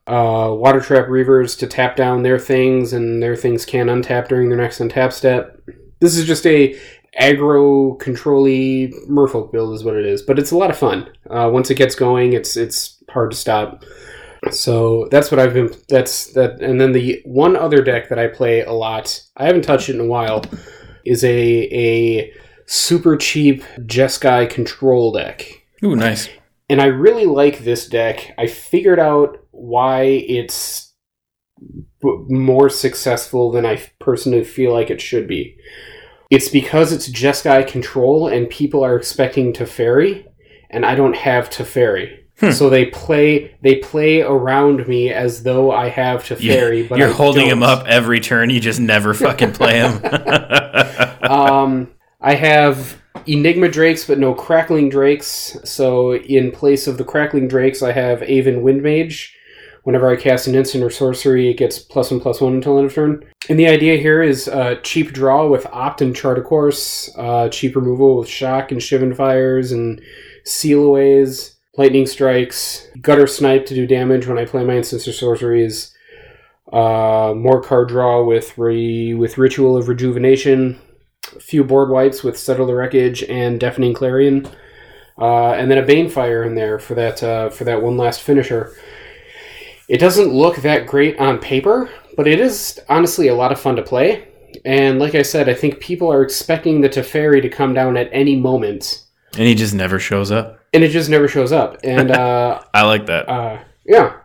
Uh, Watertrap Weavers to tap down their things, and their things can untap during their next untap step. This is just a aggro controlly merfolk build is what it is but it's a lot of fun uh, once it gets going it's it's hard to stop so that's what i've been that's that and then the one other deck that i play a lot i haven't touched it in a while is a a super cheap jeskai control deck Ooh, nice. and I really like this deck. I figured out why it's more successful than I personally feel like it should be. It's because it's Jeskai control and people are expecting Teferi, and I don't have Teferi. Hmm. So they play they play around me as though I have Teferi, but You're I holding him don't. up every turn. You just never fucking play him. um, I have Enigma Drakes, but no Crackling Drakes. So in place of the Crackling Drakes, I have Aven Windmage. Whenever I cast an instant or sorcery, it gets plus one plus one until end of turn. And the idea here is uh, cheap draw with Opt and Chart a Course, uh, cheap removal with Shock and Shivan Fires and Sealaways, Lightning Strikes, Gutter Snipe to do damage when I play my instants or sorceries. Uh, more card draw with re- with Ritual of Rejuvenation, few board wipes with Settle the Wreckage and Deafening Clarion, uh, and then a Banefire in there for that uh, for that one last finisher. It doesn't look that great on paper, but it is honestly a lot of fun to play. And like I said, I think people are expecting the Teferi to come down at any moment, and he just never shows up. and it just never shows up. And uh, I like that. uh, yeah.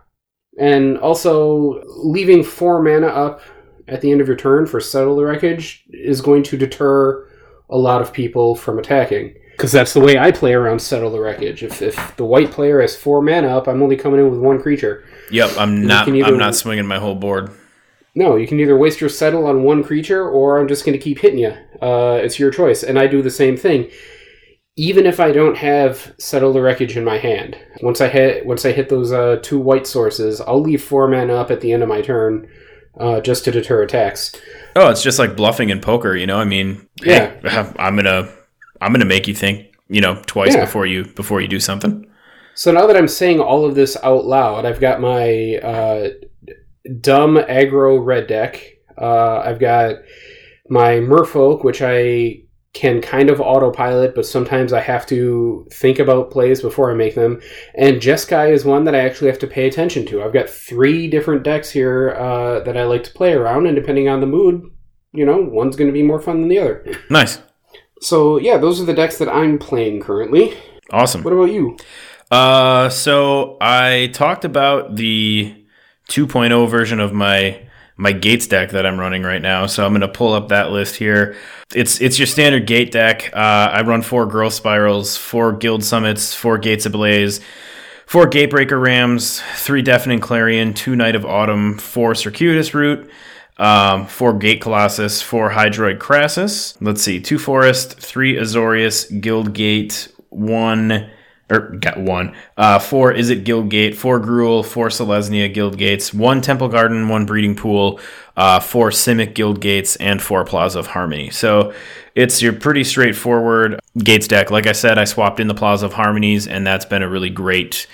And also, leaving four mana up at the end of your turn for Settle the Wreckage is going to deter a lot of people from attacking. Because that's the way I play around Settle the Wreckage. If, if the white player has four mana up, I'm only coming in with one creature. Yep, I'm not. either- I'm not swinging my whole board. No, you can either waste your Settle on one creature, or I'm just going to keep hitting you. Uh, it's your choice. And I do the same thing. even if I don't have settle the wreckage in my hand, once I hit once I hit those uh, two white sources, I'll leave four men up at the end of my turn uh, just to deter attacks. Oh, it's just like bluffing in poker, you know. I mean, Yeah. hey, I'm gonna I'm gonna make you think, you know, twice Yeah. before you before you do something. So now that I'm saying all of this out loud, I've got my uh, dumb aggro red deck. Uh, I've got my Merfolk, which I can kind of autopilot, but sometimes I have to think about plays before I make them. And Jeskai is one that I actually have to pay attention to. I've got three different decks here uh, that I like to play around, and depending on the mood, you know, one's going to be more fun than the other. Nice, So yeah, those are the decks that I'm playing currently. awesome. What about you? Uh, so I talked about the 2.0 version of my my gates deck that I'm running right now. So I'm going to pull up that list here. It's it's your standard gate deck. Uh, I run four growth spirals, four guild summits, four gates ablaze, four gatebreaker rams, three deafening clarion, two Knight of Autumn, four Circuitous Route. Um, four Gate Colossus, four Hydroid Krasis. Let's see, two Forest, three Azorius, Guild Gate, one or got one. Uh, four is it Guild Gate, four Gruul, four Selesnya Guild Gates, one Temple Garden, one Breeding Pool, uh, four Simic Guild Gates, and four Plaza of Harmony. So it's your pretty straightforward Gates deck. Like I said, I swapped in the Plaza of Harmonies, and that's been a really great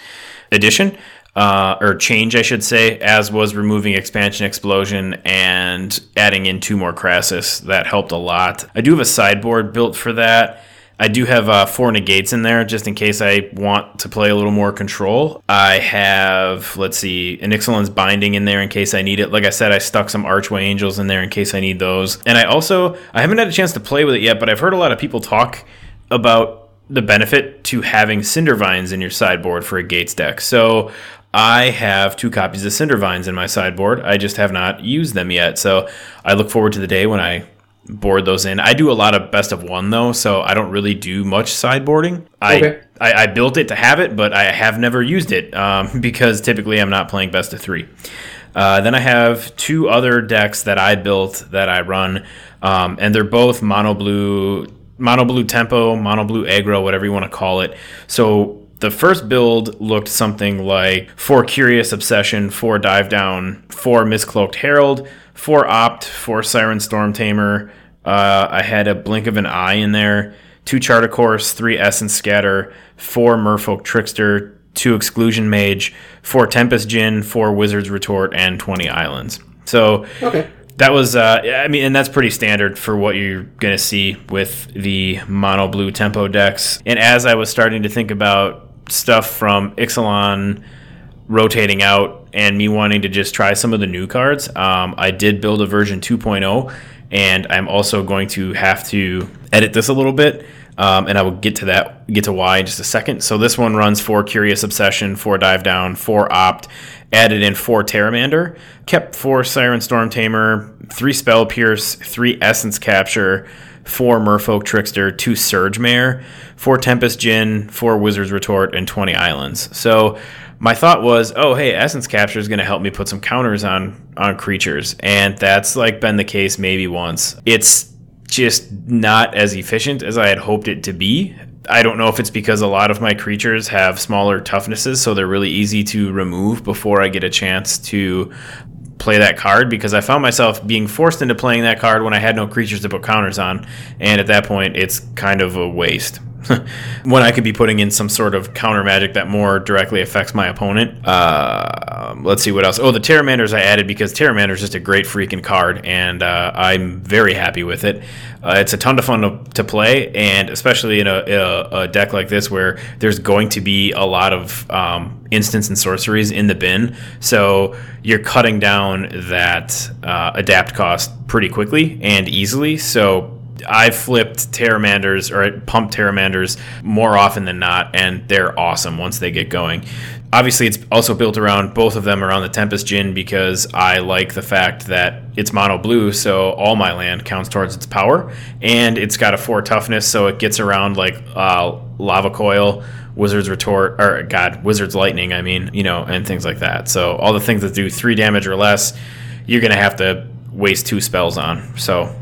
addition. Uh, or change, I should say, as was removing expansion explosion and adding in two more Krasis. That helped a lot. I do have a sideboard built for that. I do have uh, four negates in there just in case I want to play a little more control. I have, let's see, an Ixalan's Binding in there in case I need it. Like I said, I stuck some Archway Angels in there in case I need those. And I also, I haven't had a chance to play with it yet, but I've heard a lot of people talk about the benefit to having Cinder Vines in your sideboard for a Gates deck. So I have two copies of Cinder Vines in my sideboard. I just have not used them yet. So I look forward to the day when I board those in. I do a lot of best of one though, so I don't really do much sideboarding. I, Okay. I I built it to have it, but I have never used it um, because typically I'm not playing best of three. Uh, then I have two other decks that I built that I run, um, and they're both mono blue, mono blue tempo, mono blue aggro, whatever you want to call it. So the first build looked something like four Curious Obsession, four Dive Down, four Miscloaked Herald, four Opt, four Siren Storm Tamer. Uh, I had a Blink of an Eye in there, two Chart a Course, three Essence Scatter, four Merfolk Trickster, two Exclusion Mage, four Tempest Djinn, four Wizard's Retort, and 20 Islands. So Okay. that was, uh, I mean, and that's pretty standard for what you're going to see with the mono blue tempo decks. And as I was starting to think about stuff from Ixalan rotating out and me wanting to just try some of the new cards, um, I did build a version 2.0, and I'm also going to have to edit this a little bit. Um, and I will get to that, get to why in just a second. So this one runs four Curious Obsession, four Dive Down, four Opt, added in four Pteramander, kept four Siren Storm Tamer, three Spell Pierce, three Essence Capture, four Merfolk Trickster, two Surge Mare, four Tempest Djinn, four Wizard's Retort, and 20 Islands. So my thought was, oh, hey, Essence Capture is going to help me put some counters on on creatures, and that's like been the case maybe once. It's just not as efficient as I had hoped it to be. I don't know if it's because a lot of my creatures have smaller toughnesses, so they're really easy to remove before I get a chance to play that card because I found myself being forced into playing that card when I had no creatures to put counters on, and at that point, it's kind of a waste. when I could be putting in some sort of counter magic that more directly affects my opponent. Uh, let's see what else. Oh, the Pteramanders I added because Pteramander is just a great freaking card, and uh, I'm very happy with it. Uh, it's a ton of fun to, to play, and especially in a, a, a deck like this where there's going to be a lot of um, instants and sorceries in the bin. So you're cutting down that uh, adapt cost pretty quickly and easily. So I've flipped Pteramanders or pumped Pteramanders more often than not, and they're awesome once they get going. Obviously, it's also built around both of them around the Tempest Djinn because I like the fact that it's mono blue, so all my land counts towards its power, and it's got a four toughness, so it gets around like uh, Lava Coil, Wizard's Retort, or God, Wizard's Lightning, I mean, you know, and things like that. So all the things that do three damage or less, you're gonna have to waste two spells on. So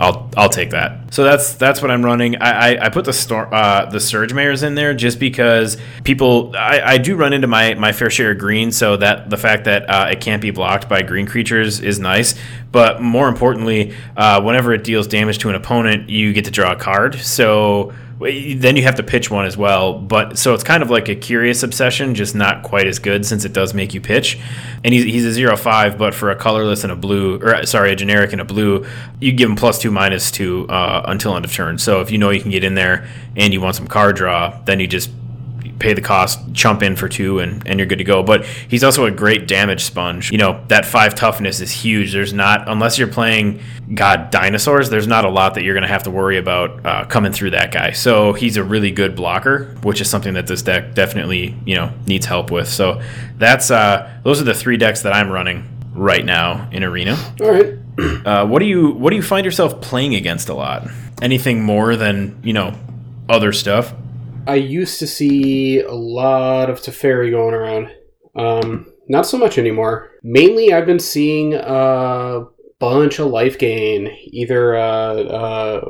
I'll I'll take that. So that's that's what I'm running. I I, I put the stor- uh, the surge mares in there just because people I, I do run into my my fair share of green. So that the fact that uh, it can't be blocked by green creatures is nice. But more importantly, uh, whenever it deals damage to an opponent, you get to draw a card. So then you have to pitch one as well. But so it's kind of like a curious obsession, just not quite as good since it does make you pitch. And he's, he's a zero five, but for a colorless and a blue, or sorry, a generic and a blue, you give him plus two minus two uh, until end of turn. So if you know you can get in there and you want some card draw, then you just pay the cost, chump in for two, and, and you're good to go. But he's also a great damage sponge. You know, that five toughness is huge. There's not, unless you're playing, God, dinosaurs, there's not a lot that you're going to have to worry about uh, coming through that guy. So he's a really good blocker, which is something that this deck definitely, you know, needs help with. So that's, uh, those are the three decks that I'm running right now in Arena. All right. Uh, what do you what do you find yourself playing against a lot? Anything more than you know other stuff? I used to see a lot of Teferi going around. Um, not so much anymore. Mainly, I've been seeing a bunch of life gain, either uh, uh,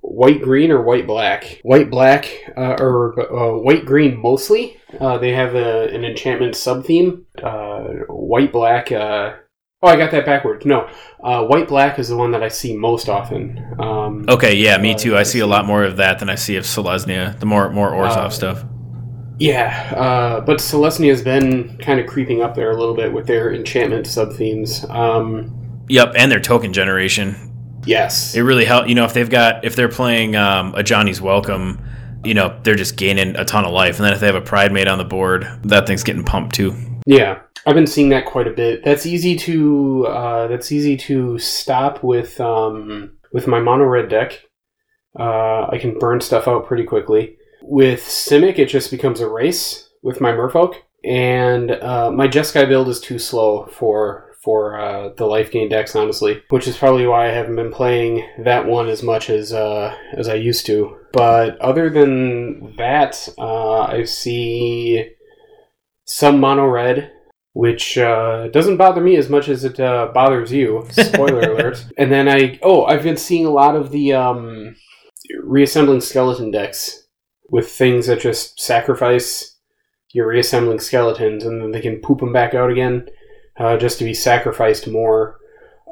white green or white black. White black uh, or uh, white green mostly. Uh, they have a, an enchantment sub theme. Uh, white black Oh, I got that backwards. No, uh, white black is the one that I see most often. Um, okay, yeah, me too. I see a lot more of that than I see of Selesnya, the more more Orzhov uh, stuff. Yeah, uh, but Selesnya has been kind of creeping up there a little bit with their enchantment sub themes. Um, yep, and their token generation. Yes, it really helps. You know, if they've got if they're playing um, Ajani's Welcome, you know, they're just gaining a ton of life, and then if they have a Pridemate on the board, that thing's getting pumped too. Yeah, I've been seeing that quite a bit. That's easy to uh, that's easy to stop with um, with my mono red deck. Uh, I can burn stuff out pretty quickly. With Simic, it just becomes a race with my Merfolk, and uh, my Jeskai build is too slow for for uh, the life gain decks, honestly, which is probably why I haven't been playing that one as much as uh, as I used to. But other than that, uh, I see some mono red which uh, doesn't bother me as much as it uh, bothers you. Spoiler alert. And then I oh I've been seeing a lot of the um, reassembling skeleton decks with things that just sacrifice your reassembling skeletons and then they can poop them back out again uh, just to be sacrificed more.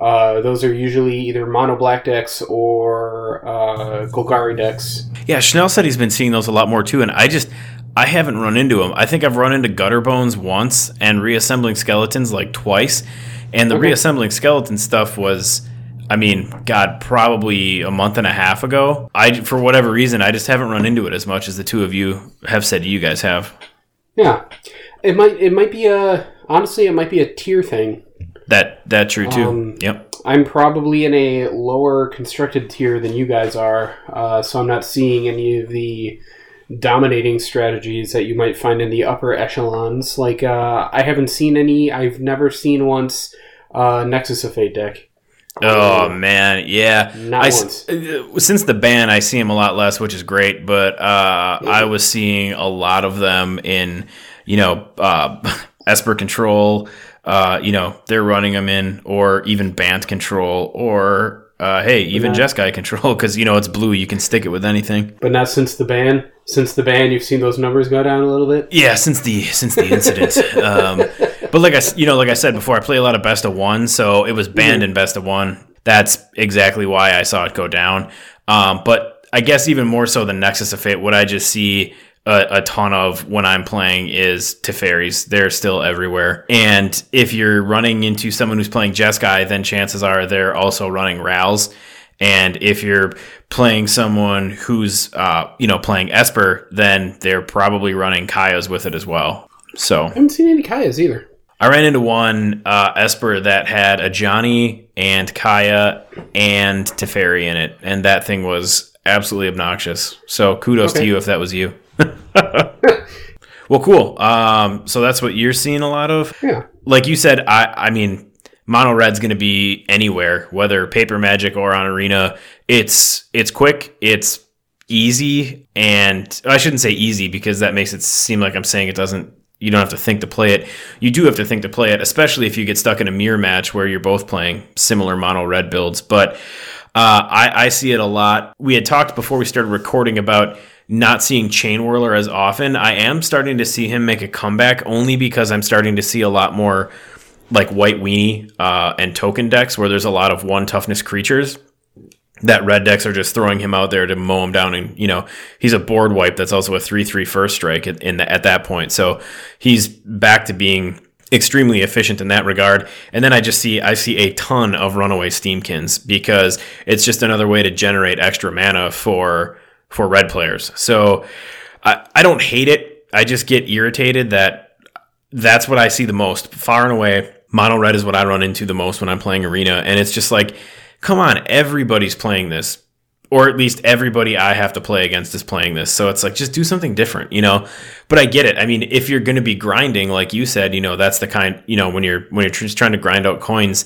Uh, those are usually either mono black decks or uh, Golgari decks. Yeah, Schnell said he's been seeing those a lot more too, and I just I haven't run into them. I think I've run into gutter bones once and reassembling skeletons like twice. And the okay. reassembling skeleton stuff was, I mean, God, probably a month and a half ago. I, for whatever reason, I just haven't run into it as much as the two of you have said you guys have. Yeah, it might it might be a honestly it might be a tier thing. That that true too. Um, yep. I'm probably in a lower constructed tier than you guys are, uh, so I'm not seeing any of the dominating strategies that you might find in the upper echelons. Like uh, I haven't seen any. I've never seen once uh, Nexus of Fate deck. Oh man, yeah. Not I, once. Uh, since the ban, I see them a lot less, which is great. But uh, yeah. I was seeing a lot of them in, you know, uh, Esper Control. Uh, you know, they're running them in, or even Bant Control, or uh, hey, even Jeskai Control, because you know it's blue. You can stick it with anything. But not since the ban. Since the ban, you've seen those numbers go down a little bit. Yeah, since the since the incident. um, but like I, you know, like I said before, I play a lot of best of one, so it was banned mm-hmm. in best of one. That's exactly why I saw it go down. Um, but I guess even more so than Nexus of Fate, what I just see a, a, ton of when I'm playing is Teferis. They're still everywhere. And if you're running into someone who's playing Jeskai, then chances are they're also running Rals. And if you're playing someone who's, uh, you know, playing Esper, then they're probably running Kayas with it as well. So I haven't seen any Kayas either. I ran into one uh, Esper that had Ajani and Kaya and Teferi in it, and that thing was absolutely obnoxious. So kudos okay. to you if that was you. well, cool. Um, so that's what you're seeing a lot of. Yeah. Like you said, I I mean, mono red's going to be anywhere, whether paper magic or on arena. It's it's quick. It's easy, and I shouldn't say easy because that makes it seem like I'm saying it doesn't. You don't have to think to play it. You do have to think to play it, especially if you get stuck in a mirror match where you're both playing similar mono red builds. But Uh, I, I see it a lot. We had talked before we started recording about not seeing Chain Whirler as often. I am starting to see him make a comeback only because I'm starting to see a lot more like White Weenie uh, and token decks where there's a lot of one toughness creatures that red decks are just throwing him out there to mow him down and you know he's a board wipe that's also a 3-3 first strike at, in the, at that point. So he's back to being extremely efficient in that regard. And then i just see i see a ton of runaway steamkins because it's just another way to generate extra mana for for red players. So i, I don't hate it. I just get irritated that that's what i see the most. Far and away mono red is what i run into the most when i'm playing arena and it's just like come on, everybody's playing this. Or at least everybody I have to play against is playing this. So it's like, just do something different, you know? But I get it. I mean, if you're going to be grinding, like you said, you know, that's the kind, you know, when you're, when you're just trying to grind out coins,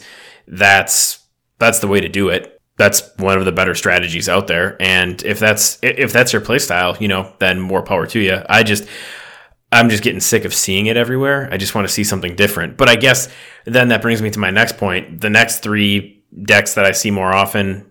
that's, that's the way to do it. That's one of the better strategies out there. And if that's, if that's your play style, you know, then more power to you. I just, I'm just getting sick of seeing it everywhere. I just want to see something different. But I guess then that brings me to my next point. The next three decks that I see more often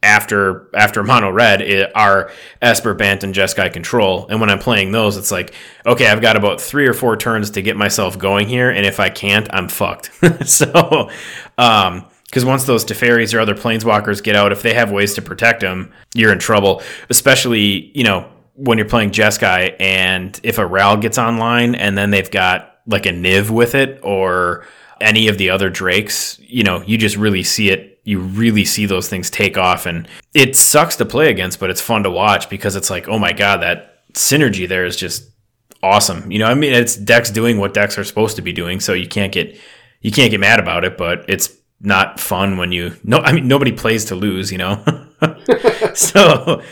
after after mono red are Esper, Bant, and Jeskai Control. And when I'm playing those, it's like, okay, I've got about three or four turns to get myself going here, and if I can't, I'm fucked. so, um, because once those Teferis or other planeswalkers get out, if they have ways to protect them, you're in trouble. Especially, you know, when you're playing Jeskai, and if a Ral gets online, and then they've got like a Niv with it, or any of the other Drakes, you know, you just really see it. You really see those things take off, and it sucks to play against, but it's fun to watch because it's like, oh my god, that synergy there is just awesome. You know, I mean, it's decks doing what decks are supposed to be doing, so you can't get you can't get mad about it, but it's not fun when you no. I mean, nobody plays to lose, you know. so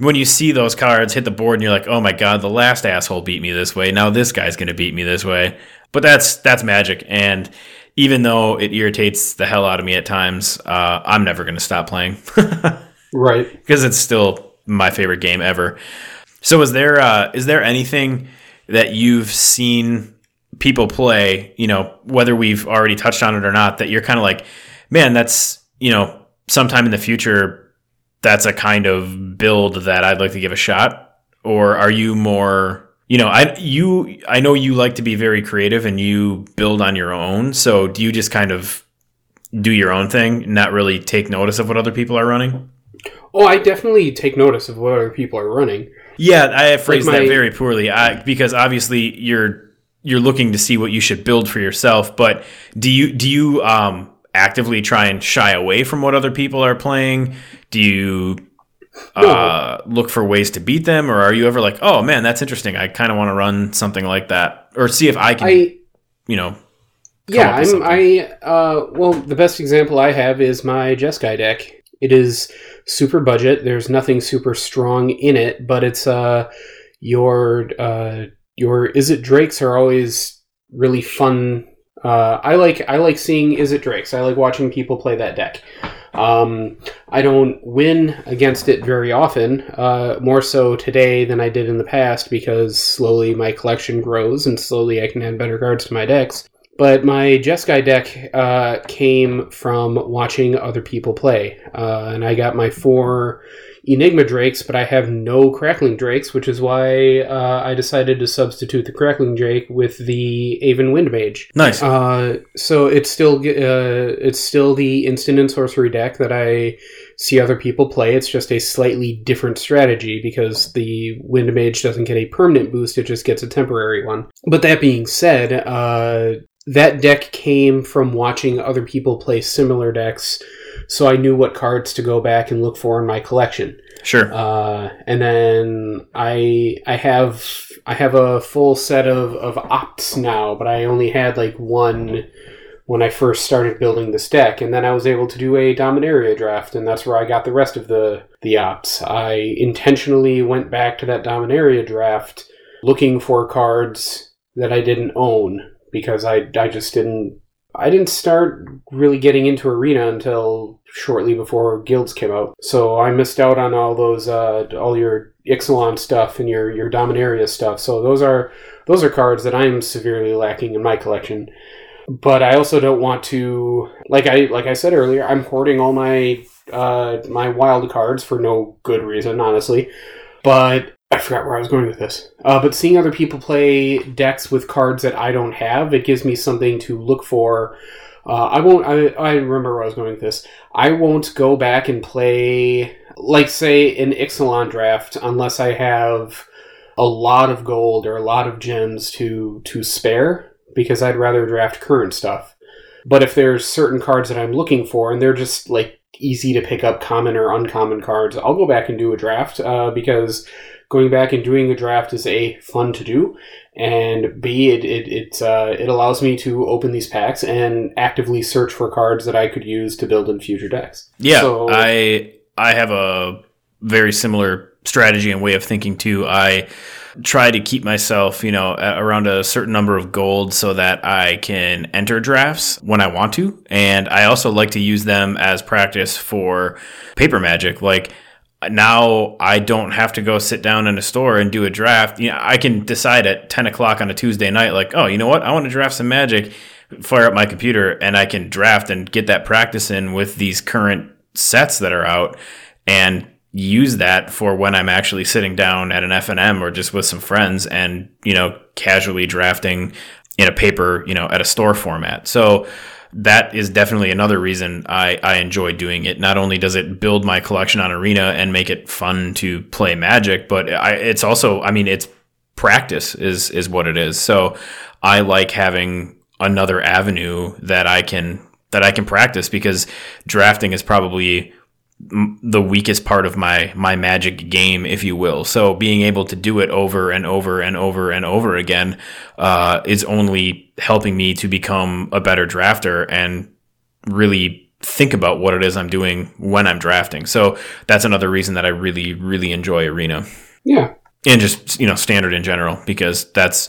when you see those cards hit the board and you're like, oh my god, the last asshole beat me this way. Now this guy's gonna beat me this way. But that's that's magic, and even though it irritates the hell out of me at times, uh, I'm never going to stop playing. right. Because it's still my favorite game ever. So is there uh, is there anything that you've seen people play, you know, whether we've already touched on it or not, that you're kind of like, man, that's, you know, sometime in the future, that's a kind of build that I'd like to give a shot? Or are you more you know, I you I know you like to be very creative and you build on your own. So do you just kind of do your own thing, not really take notice of what other people are running? Oh, I definitely take notice of what other people are running. Yeah, I phrased like my, that very poorly. I, because obviously you're you're looking to see what you should build for yourself. But do you do you um, actively try and shy away from what other people are playing? Do you uh, look for ways to beat them, or are you ever like, oh man, that's interesting. I kind of want to run something like that, or see if I can, I, you know. Yeah, I'm. I uh, well, the best example I have is my Jeskai deck. It is super budget. There's nothing super strong in it, but it's uh your uh your Izzet Drakes are always really fun. Uh, I like I like seeing Izzet Drakes. I like watching people play that deck. Um, I don't win against it very often, uh, more so today than I did in the past because slowly my collection grows and slowly I can add better cards to my decks. But my Jeskai deck uh, came from watching other people play, uh, and I got my four Enigma Drakes, but I have no Crackling Drakes, which is why uh, I decided to substitute the Crackling Drake with the Aven Wind Mage. Nice. Uh, so it's still uh, it's still the instant and sorcery deck that I see other people play. It's just a slightly different strategy because the Wind Mage doesn't get a permanent boost; it just gets a temporary one. But that being said, uh, that deck came from watching other people play similar decks so I knew what cards to go back and look for in my collection. Sure. Uh, and then I I have I have a full set of of opts now, but I only had like one when I first started building this deck, and then I was able to do a Dominaria draft, and that's where I got the rest of the the opts. I intentionally went back to that Dominaria draft looking for cards that I didn't own because I I just didn't I didn't start really getting into Arena until shortly before Guilds came out. So I missed out on all those, uh, all your Ixalan stuff and your, your Dominaria stuff. So those are, those are cards that I'm severely lacking in my collection. But I also don't want to, like I, like I said earlier, I'm hoarding all my, uh, my wild cards for no good reason, honestly. But I forgot where I was going with this. Uh, but seeing other people play decks with cards that I don't have, it gives me something to look for. Uh, I won't. I, I remember where I was going with this. I won't go back and play, like, say, an Ixalan draft unless I have a lot of gold or a lot of gems to to spare, because I'd rather draft current stuff. But if there's certain cards that I'm looking for and they're just like easy to pick up common or uncommon cards, I'll go back and do a draft uh, because going back and doing a draft is a fun to do, and b it it it, uh, it allows me to open these packs and actively search for cards that I could use to build in future decks. Yeah, So- I I have a very similar strategy and way of thinking too. I try to keep myself, you know, around a certain number of gold so that I can enter drafts when I want to, and I also like to use them as practice for paper magic. Like now I don't have to go sit down in a store and do a draft. You know, I can decide at 10 o'clock on a Tuesday night, like, oh, you know what? I want to draft some magic, fire up my computer, and I can draft and get that practice in with these current sets that are out and use that for when I'm actually sitting down at an FNM or just with some friends and, you know, casually drafting in a paper, you know, at a store format. So that is definitely another reason I, I enjoy doing it. Not only does it build my collection on Arena and make it fun to play Magic, but I, it's also, I mean, it's practice is is what it is. So I like having another avenue that I can that I can practice because drafting is probably the weakest part of my my magic game if you will. So being able to do it over and over and over and over again uh, is only helping me to become a better drafter and really think about what it is i'm doing when i'm drafting. So that's another reason that i really really enjoy arena. Yeah, and just you know standard in general because that's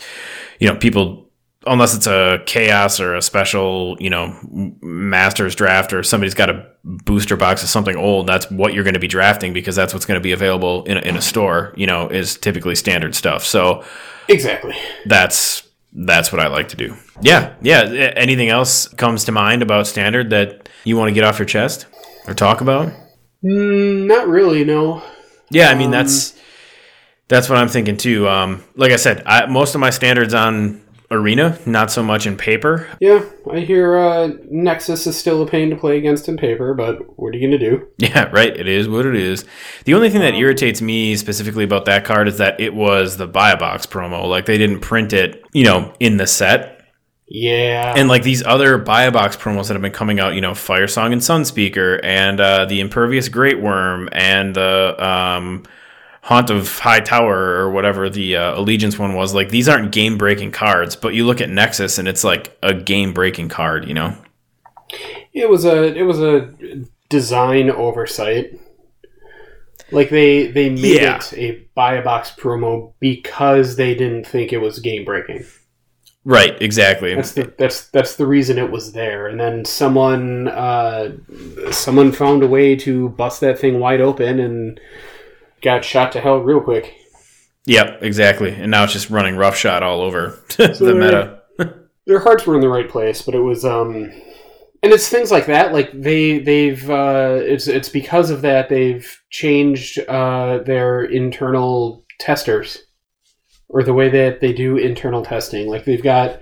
you know people unless it's a chaos or a special you know masters draft or somebody's got a booster box of something old that's what you're going to be drafting because that's what's going to be available in a, in a store you know is typically standard stuff so exactly. that's that's what I like to do yeah yeah anything else comes to mind about standard that you want to get off your chest or talk about Mm, not really. No. Yeah, I mean Um, that's that's what I'm thinking too. Um, like I said, I, most of my standards on Arena, not so much in paper. Yeah, I hear uh, Nexus is still a pain to play against in paper, but what are you gonna do? Yeah, right. It is what it is. The only thing that irritates me specifically about that card is that it was the buy a box promo. Like they didn't print it, you know, in the set. Yeah. And like these other buy a box promos that have been coming out, you know, Fire Song and Sunspeaker and uh, the Impervious Greatwurm and the um, Haunt of High Tower or whatever the uh, Allegiance one was. Like these aren't game breaking cards, but you look at Nexus and it's like a game breaking card, you know? It was a it was a design oversight. Like they they made Yeah. it a buy a box promo because they didn't think it was game breaking. Right, exactly. That's the that's that's the reason it was there. And then someone uh, someone found a way to bust that thing wide open and got shot to hell real quick. Yep, exactly. And now it's just running roughshod all over the So, meta. their hearts were in the right place, but it was um and it's things like that like they they've uh it's it's because of that they've changed uh their internal testers or the way that they do internal testing like they've got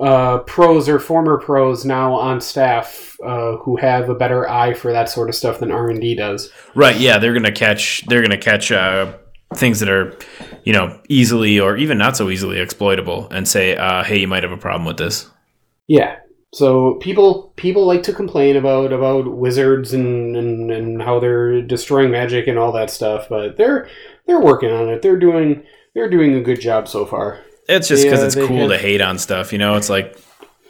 uh pros or former pros now on staff uh who have a better eye for that sort of stuff than R&D does Right, yeah, they're gonna catch they're gonna catch uh, things that are, you know, easily or even not so easily exploitable, and say, uh, "Hey, you might have a problem with this." Yeah. So people people like to complain about about wizards and, and, and how they're destroying magic and all that stuff, but they're they're working on it. They're doing they're doing a good job so far. It's just because it's cool have- to hate on stuff, you know. It's like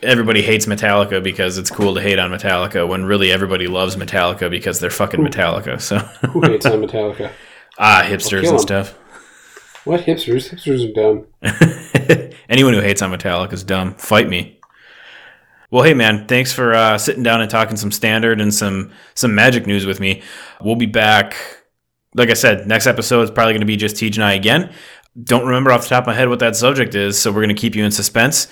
everybody hates Metallica because it's cool to hate on Metallica, when really everybody loves Metallica because they're fucking Metallica. So Who hates on Metallica? ah, hipsters and stuff. What hipsters? Hipsters are dumb. Anyone who hates on Metallica is dumb. Fight me. Well, hey man, thanks for uh, sitting down and talking some standard and some some magic news with me. We'll be back. Like I said, next episode is probably going to be just Teach and I again. Don't remember off the top of my head what that subject is, so we're going to keep you in suspense.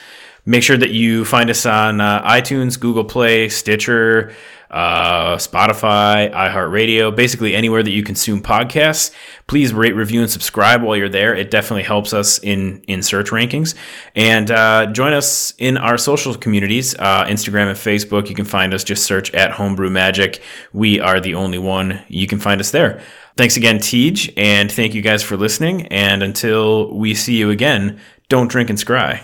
Make sure that you find us on uh, iTunes, Google Play, Stitcher, uh, Spotify, iHeartRadio, basically anywhere that you consume podcasts. Please rate, review, and subscribe while you're there. It definitely helps us in in search rankings. And uh, join us in our social communities, uh, Instagram and Facebook. You can find us. Just search at Homebrew Magic. We are the only one. You can find us there. Thanks again, Tej, and thank you guys for listening. And until we see you again, don't drink and scry.